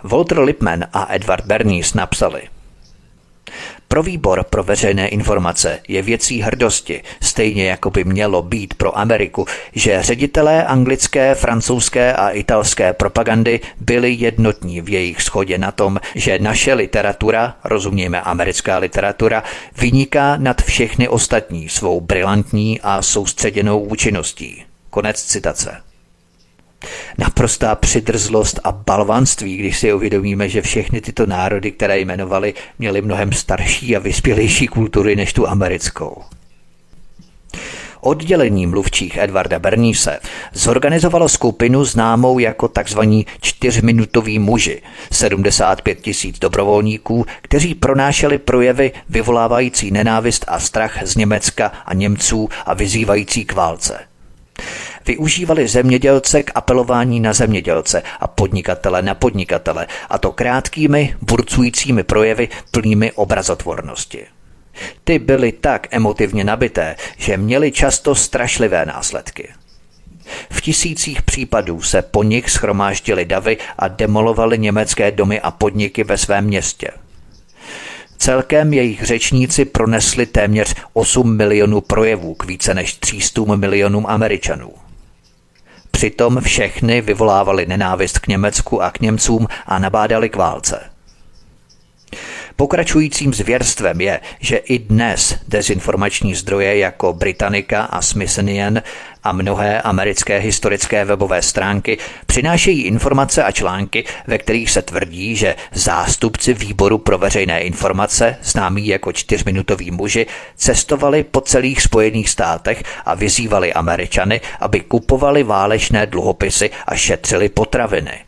Walter Lippmann a Edward Bernays napsali Pro výbor pro veřejné informace je věcí hrdosti, stejně jako by mělo být pro Ameriku, že ředitelé anglické, francouzské a italské propagandy byli jednotní v jejich schodě na tom, že naše literatura, rozumějme americká literatura, vyniká nad všechny ostatní svou brilantní a soustředěnou účinností. Konec citace. Naprostá přidrzlost a balvanství, když si uvědomíme, že všechny tyto národy, které jmenovali, měly mnohem starší a vyspělejší kultury než tu americkou. Oddělení mluvčích Edvarda Berníse zorganizovalo skupinu známou jako tzv. čtyřminutoví muži, 75 tisíc dobrovolníků, kteří pronášeli projevy vyvolávající nenávist a strach z Německa a Němců a vyzývající k válce využívali zemědělce k apelování na zemědělce a podnikatele na podnikatele, a to krátkými, burcujícími projevy plnými obrazotvornosti. Ty byly tak emotivně nabité, že měly často strašlivé následky. V tisících případů se po nich schromáždili davy a demolovali německé domy a podniky ve svém městě. Celkem jejich řečníci pronesli téměř 8 milionů projevů k více než 300 milionům Američanů. Přitom všechny vyvolávali nenávist k Německu a k Němcům a nabádali k válce. Pokračujícím zvěrstvem je, že i dnes dezinformační zdroje jako Britannica a Smithsonian a mnohé americké historické webové stránky přinášejí informace a články, ve kterých se tvrdí, že zástupci výboru pro veřejné informace, známí jako čtyřminutoví muži, cestovali po celých Spojených státech a vyzývali Američany, aby kupovali válečné dluhopisy a šetřili potraviny.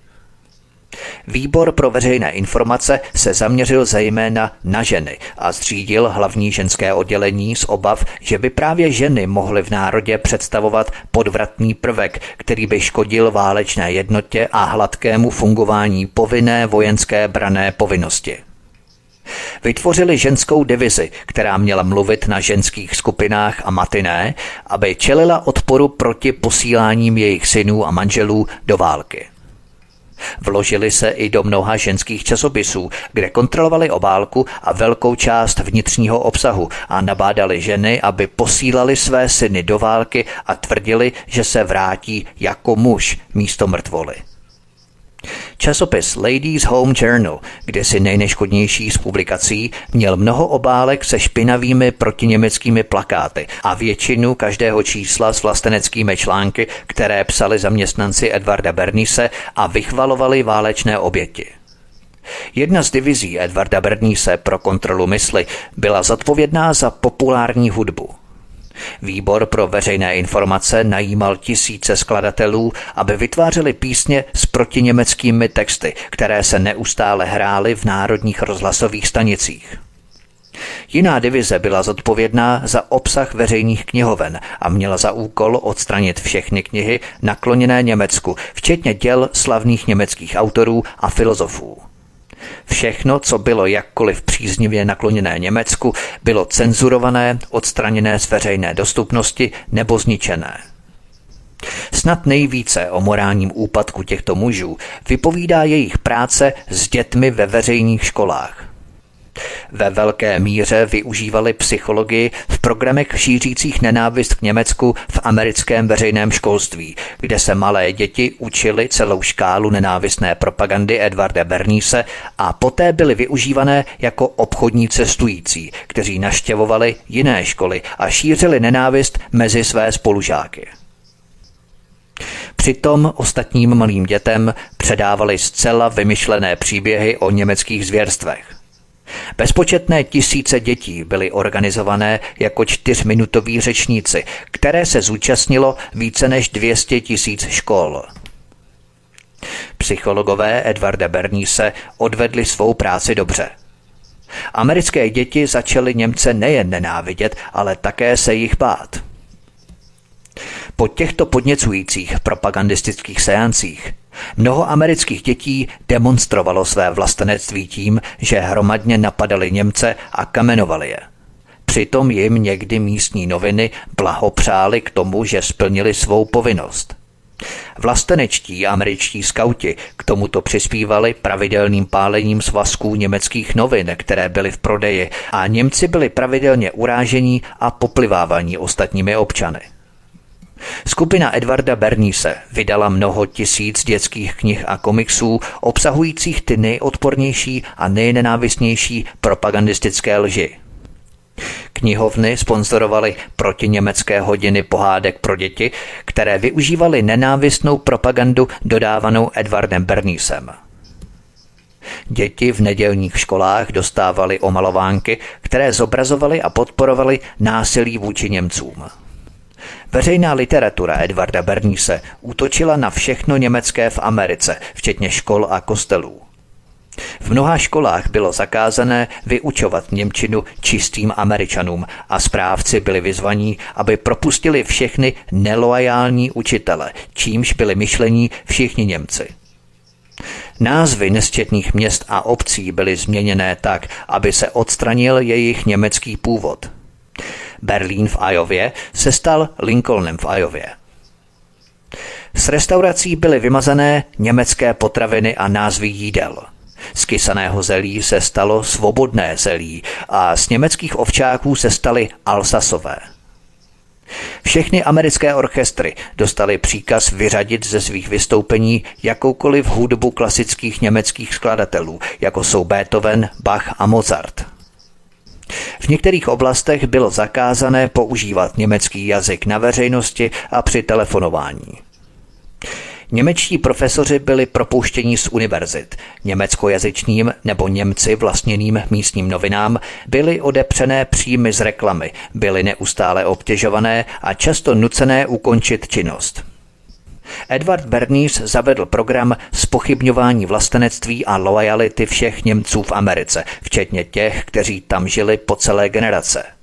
Výbor pro veřejné informace se zaměřil zejména na ženy a zřídil hlavní ženské oddělení z obav, že by právě ženy mohly v národě představovat podvratný prvek, který by škodil válečné jednotě a hladkému fungování povinné vojenské brané povinnosti. Vytvořili ženskou divizi, která měla mluvit na ženských skupinách a matiné, aby čelila odporu proti posíláním jejich synů a manželů do války. Vložili se i do mnoha ženských časopisů, kde kontrolovali obálku a velkou část vnitřního obsahu a nabádali ženy, aby posílali své syny do války a tvrdili, že se vrátí jako muž místo mrtvoly. Časopis Ladies Home Journal, kde si nejneškodnější z publikací, měl mnoho obálek se špinavými protiněmeckými plakáty a většinu každého čísla s vlasteneckými články, které psali zaměstnanci Edvarda Bernise a vychvalovali válečné oběti. Jedna z divizí Edvarda Bernise pro kontrolu mysli byla zodpovědná za populární hudbu – Výbor pro veřejné informace najímal tisíce skladatelů, aby vytvářeli písně s protiněmeckými texty, které se neustále hrály v národních rozhlasových stanicích. Jiná divize byla zodpovědná za obsah veřejných knihoven a měla za úkol odstranit všechny knihy nakloněné Německu, včetně děl slavných německých autorů a filozofů. Všechno, co bylo jakkoliv příznivě nakloněné Německu, bylo cenzurované, odstraněné z veřejné dostupnosti nebo zničené. Snad nejvíce o morálním úpadku těchto mužů vypovídá jejich práce s dětmi ve veřejných školách. Ve velké míře využívali psychologii v programech šířících nenávist k Německu v americkém veřejném školství, kde se malé děti učili celou škálu nenávistné propagandy Edvarda Bernise a poté byly využívané jako obchodní cestující, kteří naštěvovali jiné školy a šířili nenávist mezi své spolužáky. Přitom ostatním malým dětem předávali zcela vymyšlené příběhy o německých zvěrstvech. Bezpočetné tisíce dětí byly organizované jako čtyřminutoví řečníci, které se zúčastnilo více než 200 tisíc škol. Psychologové Edvarda Bernise odvedli svou práci dobře. Americké děti začaly Němce nejen nenávidět, ale také se jich bát. Po těchto podněcujících propagandistických seancích Mnoho amerických dětí demonstrovalo své vlastenectví tím, že hromadně napadali Němce a kamenovali je. Přitom jim někdy místní noviny blahopřáli k tomu, že splnili svou povinnost. Vlastenečtí američtí skauti k tomuto přispívali pravidelným pálením svazků německých novin, které byly v prodeji a Němci byli pravidelně urážení a poplivávaní ostatními občany. Skupina Edvarda Bernise vydala mnoho tisíc dětských knih a komiksů obsahujících ty nejodpornější a nejnenávistnější propagandistické lži. Knihovny sponzorovaly protiněmecké hodiny pohádek pro děti, které využívaly nenávistnou propagandu dodávanou Edvardem Bernísem. Děti v nedělních školách dostávaly omalovánky, které zobrazovaly a podporovaly násilí vůči Němcům. Veřejná literatura Edvarda Berníse útočila na všechno německé v Americe, včetně škol a kostelů. V mnoha školách bylo zakázané vyučovat Němčinu čistým Američanům a správci byli vyzvaní, aby propustili všechny neloajální učitele, čímž byli myšlení všichni Němci. Názvy nesčetných měst a obcí byly změněné tak, aby se odstranil jejich německý původ. Berlín v Ajově se stal Lincolnem v Ajově. Z restaurací byly vymazané německé potraviny a názvy jídel – z kysaného zelí se stalo svobodné zelí a z německých ovčáků se staly alsasové. Všechny americké orchestry dostali příkaz vyřadit ze svých vystoupení jakoukoliv hudbu klasických německých skladatelů, jako jsou Beethoven, Bach a Mozart. V některých oblastech bylo zakázané používat německý jazyk na veřejnosti a při telefonování. Němečtí profesoři byli propouštěni z univerzit. Německojazyčným nebo Němci vlastněným místním novinám byly odepřené příjmy z reklamy, byly neustále obtěžované a často nucené ukončit činnost. Edward Bernays zavedl program spochybňování vlastenectví a lojality všech Němců v Americe, včetně těch, kteří tam žili po celé generace –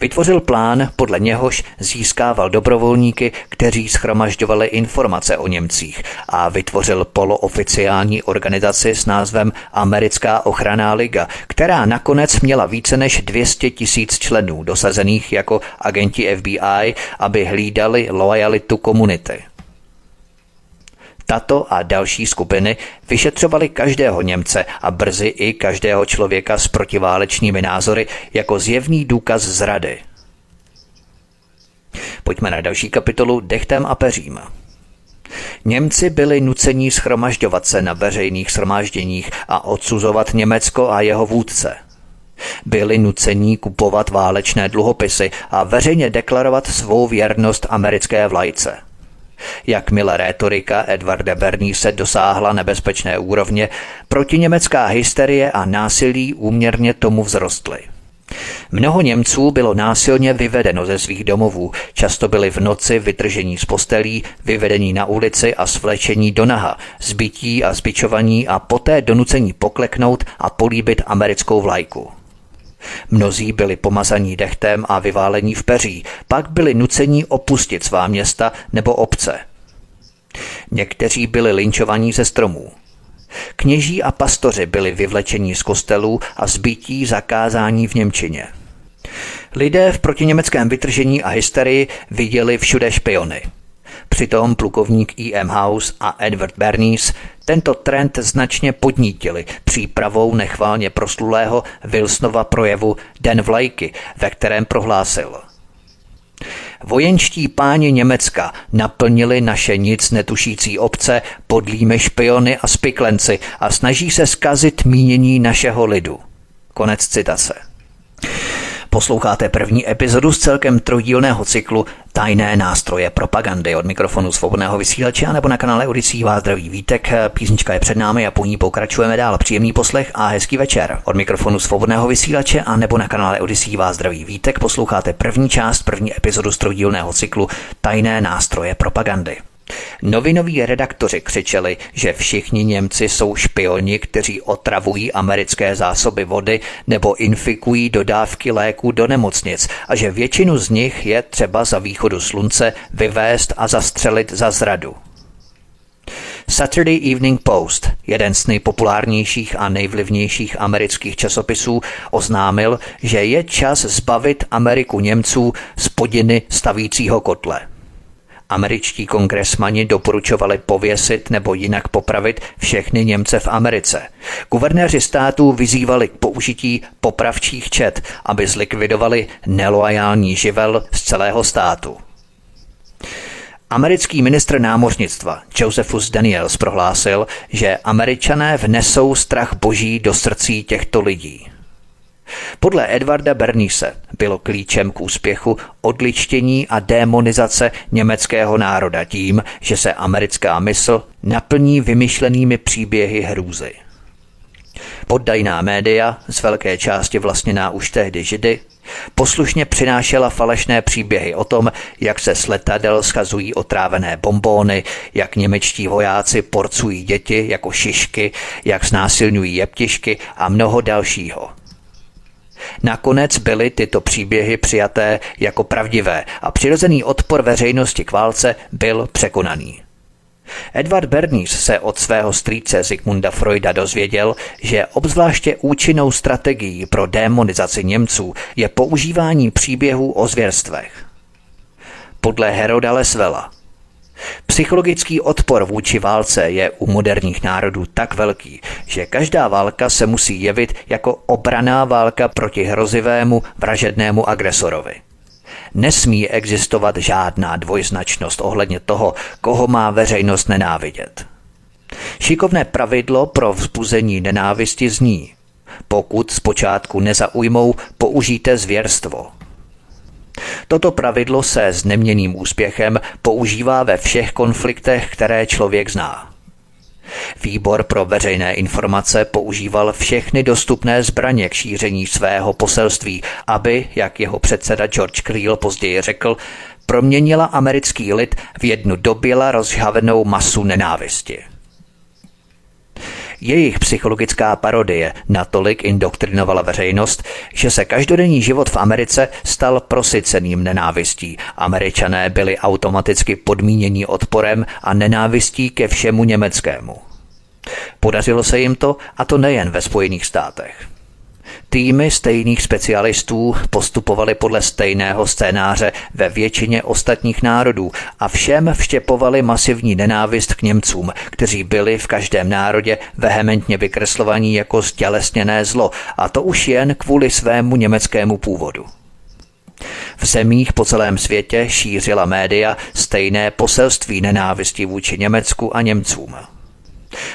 Vytvořil plán, podle něhož získával dobrovolníky, kteří schromažďovali informace o Němcích a vytvořil polooficiální organizaci s názvem Americká ochranná liga, která nakonec měla více než 200 tisíc členů dosazených jako agenti FBI, aby hlídali lojalitu komunity. Tato a další skupiny vyšetřovaly každého Němce a brzy i každého člověka s protiválečnými názory jako zjevný důkaz zrady. Pojďme na další kapitolu Dechtem a peřím. Němci byli nuceni schromažďovat se na veřejných shromážděních a odsuzovat Německo a jeho vůdce. Byli nuceni kupovat válečné dluhopisy a veřejně deklarovat svou věrnost americké vlajce – Jakmile rétorika Edvarda se dosáhla nebezpečné úrovně, protiněmecká hysterie a násilí úměrně tomu vzrostly. Mnoho Němců bylo násilně vyvedeno ze svých domovů, často byli v noci vytržení z postelí, vyvedení na ulici a svlečení do naha, zbytí a zbičovaní a poté donucení pokleknout a políbit americkou vlajku. Mnozí byli pomazaní dechtem a vyválení v peří, pak byli nuceni opustit svá města nebo obce. Někteří byli linčovaní ze stromů. Kněží a pastoři byli vyvlečeni z kostelů a zbytí zakázání v Němčině. Lidé v protiněmeckém vytržení a hysterii viděli všude špiony – Přitom plukovník E.M. House a Edward Bernice tento trend značně podnítili přípravou nechválně proslulého Wilsonova projevu Den vlajky, ve kterém prohlásil Vojenští páni Německa naplnili naše nic netušící obce podlými špiony a spiklenci a snaží se skazit mínění našeho lidu. Konec citace. Posloucháte první epizodu z celkem trojdílného cyklu Tajné nástroje propagandy od mikrofonu svobodného vysílače nebo na kanále Odisí vás zdraví vítek. Písnička je před námi a po ní pokračujeme dál. Příjemný poslech a hezký večer. Od mikrofonu svobodného vysílače a nebo na kanále Odisí vás zdraví vítek posloucháte první část, první epizodu z trojdílného cyklu Tajné nástroje propagandy. Novinoví redaktoři křičeli, že všichni Němci jsou špioni, kteří otravují americké zásoby vody nebo infikují dodávky léků do nemocnic a že většinu z nich je třeba za východu slunce vyvést a zastřelit za zradu. Saturday Evening Post, jeden z nejpopulárnějších a nejvlivnějších amerických časopisů, oznámil, že je čas zbavit Ameriku Němců z podiny stavícího kotle – Američtí kongresmani doporučovali pověsit nebo jinak popravit všechny Němce v Americe. Guvernéři států vyzývali k použití popravčích čet, aby zlikvidovali neloajální živel z celého státu. Americký ministr námořnictva Josephus Daniels prohlásil, že američané vnesou strach boží do srdcí těchto lidí. Podle Edvarda Bernise bylo klíčem k úspěchu odličtění a demonizace německého národa tím, že se americká mysl naplní vymyšlenými příběhy hrůzy. Poddajná média, z velké části vlastněná už tehdy židy, poslušně přinášela falešné příběhy o tom, jak se z letadel schazují otrávené bombóny, jak němečtí vojáci porcují děti jako šišky, jak znásilňují jeptišky a mnoho dalšího – Nakonec byly tyto příběhy přijaté jako pravdivé a přirozený odpor veřejnosti k válce byl překonaný. Edward Bernice se od svého strýce Zigmunda Freuda dozvěděl, že obzvláště účinnou strategií pro demonizaci Němců je používání příběhů o zvěrstvech. Podle Heroda Lesvela Psychologický odpor vůči válce je u moderních národů tak velký, že každá válka se musí jevit jako obraná válka proti hrozivému vražednému agresorovi. Nesmí existovat žádná dvojznačnost ohledně toho, koho má veřejnost nenávidět. Šikovné pravidlo pro vzbuzení nenávisti zní: pokud zpočátku nezaujmou, použijte zvěrstvo – Toto pravidlo se s neměným úspěchem používá ve všech konfliktech, které člověk zná. Výbor pro veřejné informace používal všechny dostupné zbraně k šíření svého poselství, aby, jak jeho předseda George Creel později řekl, proměnila americký lid v jednu doběla rozhavenou masu nenávisti. Jejich psychologická parodie natolik indoktrinovala veřejnost, že se každodenní život v Americe stal prosyceným nenávistí. Američané byli automaticky podmíněni odporem a nenávistí ke všemu německému. Podařilo se jim to, a to nejen ve Spojených státech. Týmy stejných specialistů postupovali podle stejného scénáře ve většině ostatních národů a všem vštěpovali masivní nenávist k Němcům, kteří byli v každém národě vehementně vykreslovaní jako stělesněné zlo, a to už jen kvůli svému německému původu. V zemích po celém světě šířila média stejné poselství nenávisti vůči Německu a Němcům.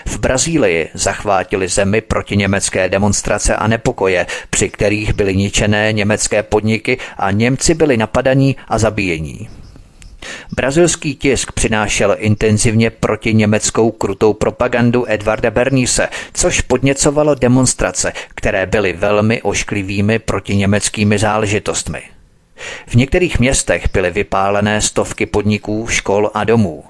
V Brazílii zachvátili zemi proti německé demonstrace a nepokoje, při kterých byly ničené německé podniky a Němci byli napadaní a zabíjení. Brazilský tisk přinášel intenzivně proti německou krutou propagandu Edvarda Bernise, což podněcovalo demonstrace, které byly velmi ošklivými proti německými záležitostmi. V některých městech byly vypálené stovky podniků, škol a domů.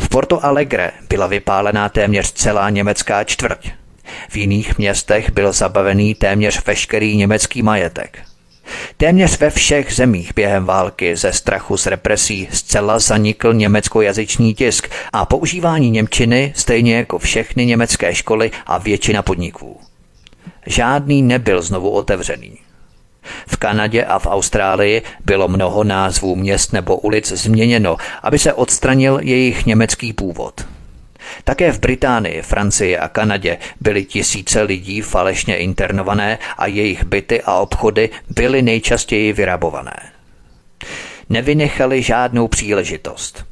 V Porto Alegre byla vypálená téměř celá německá čtvrť. V jiných městech byl zabavený téměř veškerý německý majetek. Téměř ve všech zemích během války ze strachu z represí zcela zanikl německojazyčný tisk a používání Němčiny stejně jako všechny německé školy a většina podniků. Žádný nebyl znovu otevřený. V Kanadě a v Austrálii bylo mnoho názvů měst nebo ulic změněno, aby se odstranil jejich německý původ. Také v Británii, Francii a Kanadě byly tisíce lidí falešně internované a jejich byty a obchody byly nejčastěji vyrabované. Nevynechali žádnou příležitost –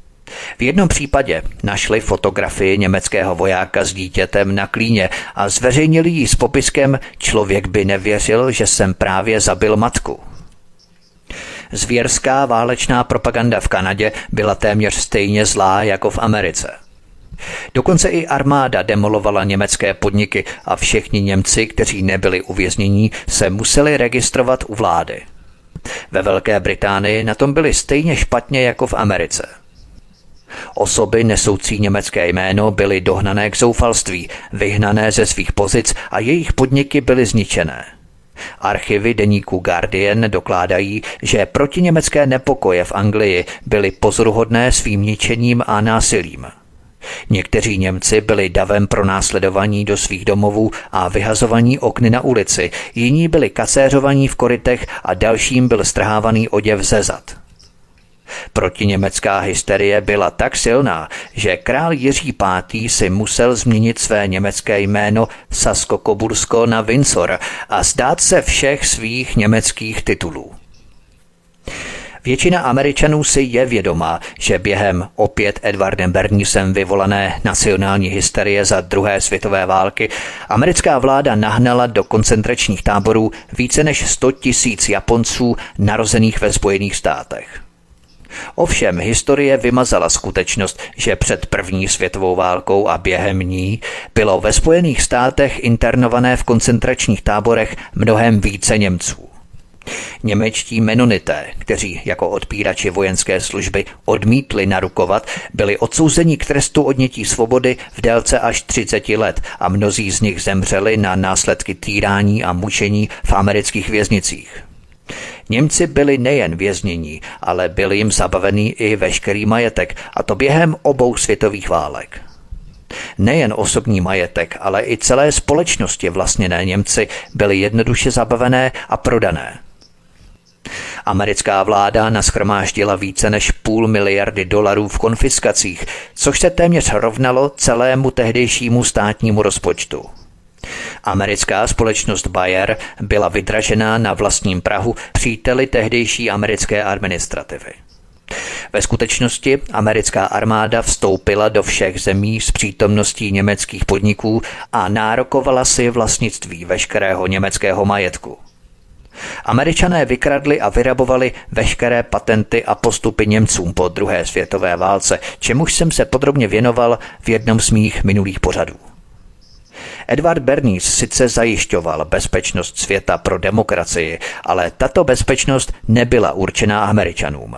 v jednom případě našli fotografii německého vojáka s dítětem na klíně a zveřejnili ji s popiskem Člověk by nevěřil, že jsem právě zabil matku. Zvěrská válečná propaganda v Kanadě byla téměř stejně zlá jako v Americe. Dokonce i armáda demolovala německé podniky a všichni Němci, kteří nebyli uvěznění, se museli registrovat u vlády. Ve Velké Británii na tom byli stejně špatně jako v Americe – Osoby nesoucí německé jméno byly dohnané k zoufalství, vyhnané ze svých pozic a jejich podniky byly zničené. Archivy deníku Guardian dokládají, že protiněmecké nepokoje v Anglii byly pozoruhodné svým ničením a násilím. Někteří Němci byli davem pro následovaní do svých domovů a vyhazovaní okny na ulici, jiní byli kaséřovaní v korytech a dalším byl strhávaný oděv ze zad. Protiněmecká hysterie byla tak silná, že král Jiří V. si musel změnit své německé jméno Sasko-Kobursko na Windsor a zdát se všech svých německých titulů. Většina Američanů si je vědomá, že během opět Edwardem Bernisem vyvolané nacionální hysterie za druhé světové války americká vláda nahnala do koncentračních táborů více než 100 tisíc Japonců narozených ve Spojených státech. Ovšem historie vymazala skutečnost, že před první světovou válkou a během ní bylo ve Spojených státech internované v koncentračních táborech mnohem více Němců. Němečtí menonité, kteří jako odpírači vojenské služby odmítli narukovat, byli odsouzeni k trestu odnětí svobody v délce až 30 let a mnozí z nich zemřeli na následky týrání a mučení v amerických věznicích. Němci byli nejen věznění, ale byl jim zabavený i veškerý majetek, a to během obou světových válek. Nejen osobní majetek, ale i celé společnosti vlastněné Němci byly jednoduše zabavené a prodané. Americká vláda naschromáždila více než půl miliardy dolarů v konfiskacích, což se téměř rovnalo celému tehdejšímu státnímu rozpočtu. Americká společnost Bayer byla vydražená na vlastním Prahu příteli tehdejší americké administrativy. Ve skutečnosti americká armáda vstoupila do všech zemí s přítomností německých podniků a nárokovala si vlastnictví veškerého německého majetku. Američané vykradli a vyrabovali veškeré patenty a postupy Němcům po druhé světové válce, čemuž jsem se podrobně věnoval v jednom z mých minulých pořadů. Edward Bernays sice zajišťoval bezpečnost světa pro demokracii, ale tato bezpečnost nebyla určená Američanům.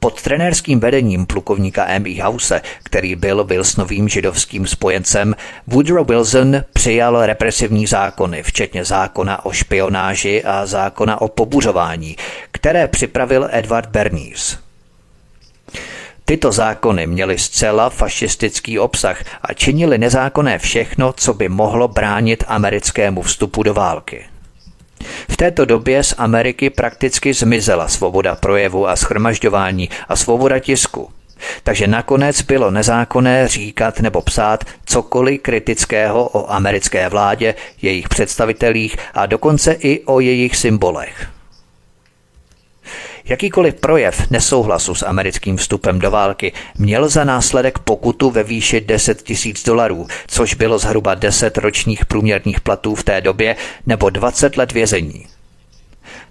Pod trenérským vedením plukovníka M.E. House, který byl Wilsonovým židovským spojencem, Woodrow Wilson přijal represivní zákony, včetně zákona o špionáži a zákona o pobuřování, které připravil Edward Bernays. Tyto zákony měly zcela fašistický obsah a činili nezákonné všechno, co by mohlo bránit americkému vstupu do války. V této době z Ameriky prakticky zmizela svoboda projevu a schromažďování a svoboda tisku. Takže nakonec bylo nezákonné říkat nebo psát cokoliv kritického o americké vládě, jejich představitelích a dokonce i o jejich symbolech. Jakýkoliv projev nesouhlasu s americkým vstupem do války měl za následek pokutu ve výši 10 tisíc dolarů, což bylo zhruba 10 ročních průměrných platů v té době nebo 20 let vězení.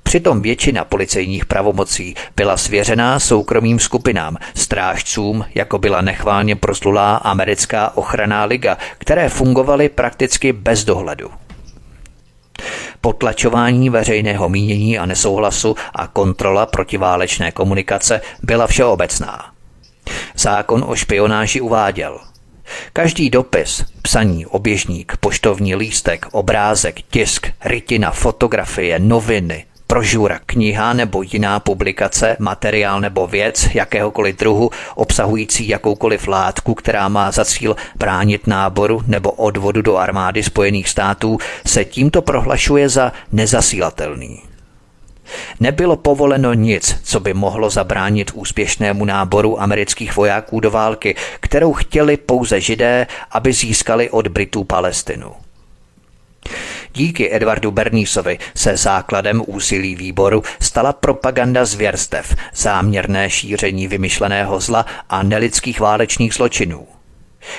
Přitom většina policejních pravomocí byla svěřená soukromým skupinám, strážcům, jako byla nechválně proslulá americká ochranná liga, které fungovaly prakticky bez dohledu potlačování veřejného mínění a nesouhlasu a kontrola protiválečné komunikace byla všeobecná. Zákon o špionáži uváděl – Každý dopis, psaní, oběžník, poštovní lístek, obrázek, tisk, rytina, fotografie, noviny, brožura, kniha nebo jiná publikace, materiál nebo věc jakéhokoliv druhu obsahující jakoukoliv látku, která má za cíl bránit náboru nebo odvodu do armády Spojených států, se tímto prohlašuje za nezasílatelný. Nebylo povoleno nic, co by mohlo zabránit úspěšnému náboru amerických vojáků do války, kterou chtěli pouze židé, aby získali od Britů Palestinu. Díky Edwardu Bernísovi se základem úsilí výboru stala propaganda zvěrstev, záměrné šíření vymyšleného zla a nelidských válečných zločinů.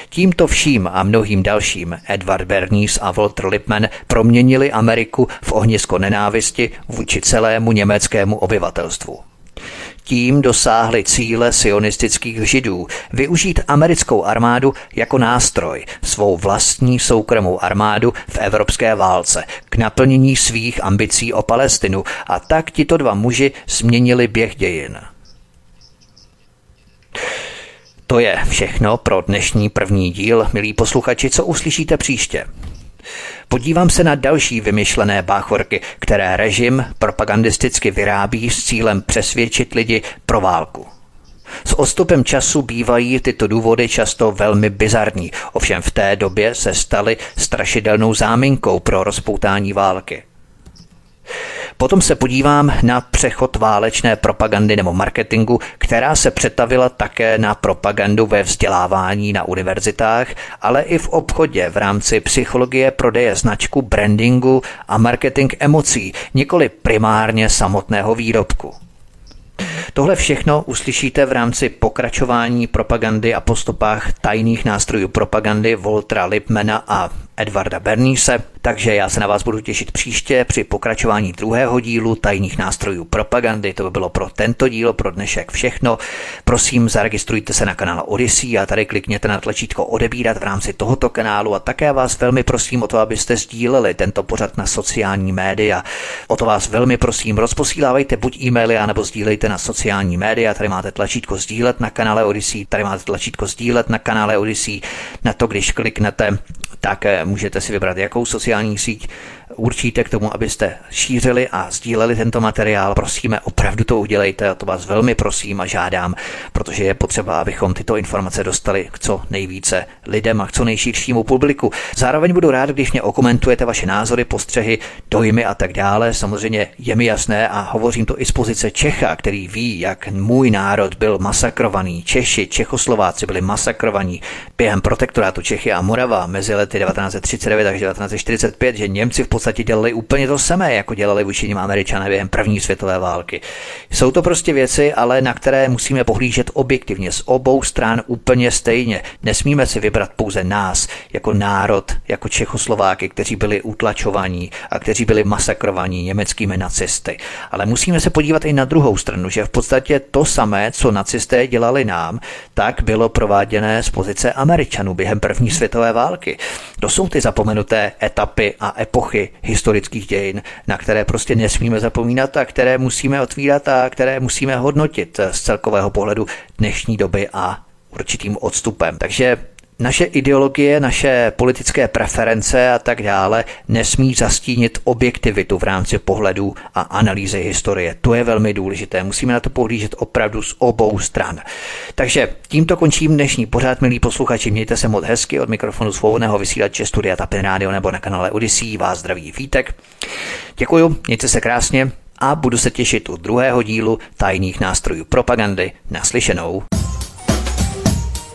Tímto vším a mnohým dalším Edward Bernice a Walter Lippmann proměnili Ameriku v ohnisko nenávisti vůči celému německému obyvatelstvu. Tím dosáhli cíle sionistických židů využít americkou armádu jako nástroj, svou vlastní soukromou armádu v evropské válce k naplnění svých ambicí o Palestinu a tak tito dva muži změnili běh dějin. To je všechno pro dnešní první díl, milí posluchači, co uslyšíte příště. Podívám se na další vymyšlené báchorky, které režim propagandisticky vyrábí s cílem přesvědčit lidi pro válku. S odstupem času bývají tyto důvody často velmi bizarní, ovšem v té době se staly strašidelnou záminkou pro rozpoutání války. Potom se podívám na přechod válečné propagandy nebo marketingu, která se přetavila také na propagandu ve vzdělávání na univerzitách, ale i v obchodě v rámci psychologie prodeje značku, brandingu a marketing emocí, nikoli primárně samotného výrobku. Tohle všechno uslyšíte v rámci pokračování propagandy a postupách tajných nástrojů propagandy Voltra Lipmana a Edvarda Bernise, takže já se na vás budu těšit příště při pokračování druhého dílu tajných nástrojů propagandy. To by bylo pro tento díl, pro dnešek všechno. Prosím, zaregistrujte se na kanál Odyssey a tady klikněte na tlačítko odebírat v rámci tohoto kanálu a také vás velmi prosím o to, abyste sdíleli tento pořad na sociální média. O to vás velmi prosím, rozposílávejte buď e-maily, anebo sdílejte na sociální média. Tady máte tlačítko sdílet na kanále Odyssey, tady máte tlačítko sdílet na kanále Odyssey. Na to, když kliknete, tak eh, můžete si vybrat, jakou sociální síť určíte k tomu, abyste šířili a sdíleli tento materiál. Prosíme, opravdu to udělejte, a to vás velmi prosím a žádám, protože je potřeba, abychom tyto informace dostali k co nejvíce lidem a k co nejširšímu publiku. Zároveň budu rád, když mě okomentujete vaše názory, postřehy, dojmy a tak dále. Samozřejmě je mi jasné a hovořím to i z pozice Čecha, který ví, jak můj národ byl masakrovaný. Češi, Čechoslováci byli masakrovaní během protektorátu Čechy a Morava mezi lety 1939 až 1945, že Němci v podstatě dělali úplně to samé, jako dělali vůči ním američané během první světové války. Jsou to prostě věci, ale na které musíme pohlížet objektivně z obou stran úplně stejně. Nesmíme si vybrat pouze nás, jako národ, jako Čechoslováky, kteří byli utlačovaní a kteří byli masakrovaní německými nacisty. Ale musíme se podívat i na druhou stranu, že v podstatě to samé, co nacisté dělali nám, tak bylo prováděné z pozice Američanů během první světové války. To jsou ty zapomenuté etapy a epochy historických dějin, na které prostě nesmíme zapomínat a které musíme otvírat a které musíme hodnotit z celkového pohledu dnešní doby a určitým odstupem. Takže naše ideologie, naše politické preference a tak dále nesmí zastínit objektivitu v rámci pohledu a analýzy historie. To je velmi důležité. Musíme na to pohlížet opravdu z obou stran. Takže tímto končím dnešní pořád, milí posluchači. Mějte se moc hezky od mikrofonu svobodného vysílače Studia Tapin Radio nebo na kanále Odyssey. Vás zdraví Vítek. Děkuju, mějte se krásně a budu se těšit u druhého dílu tajných nástrojů propagandy. Naslyšenou.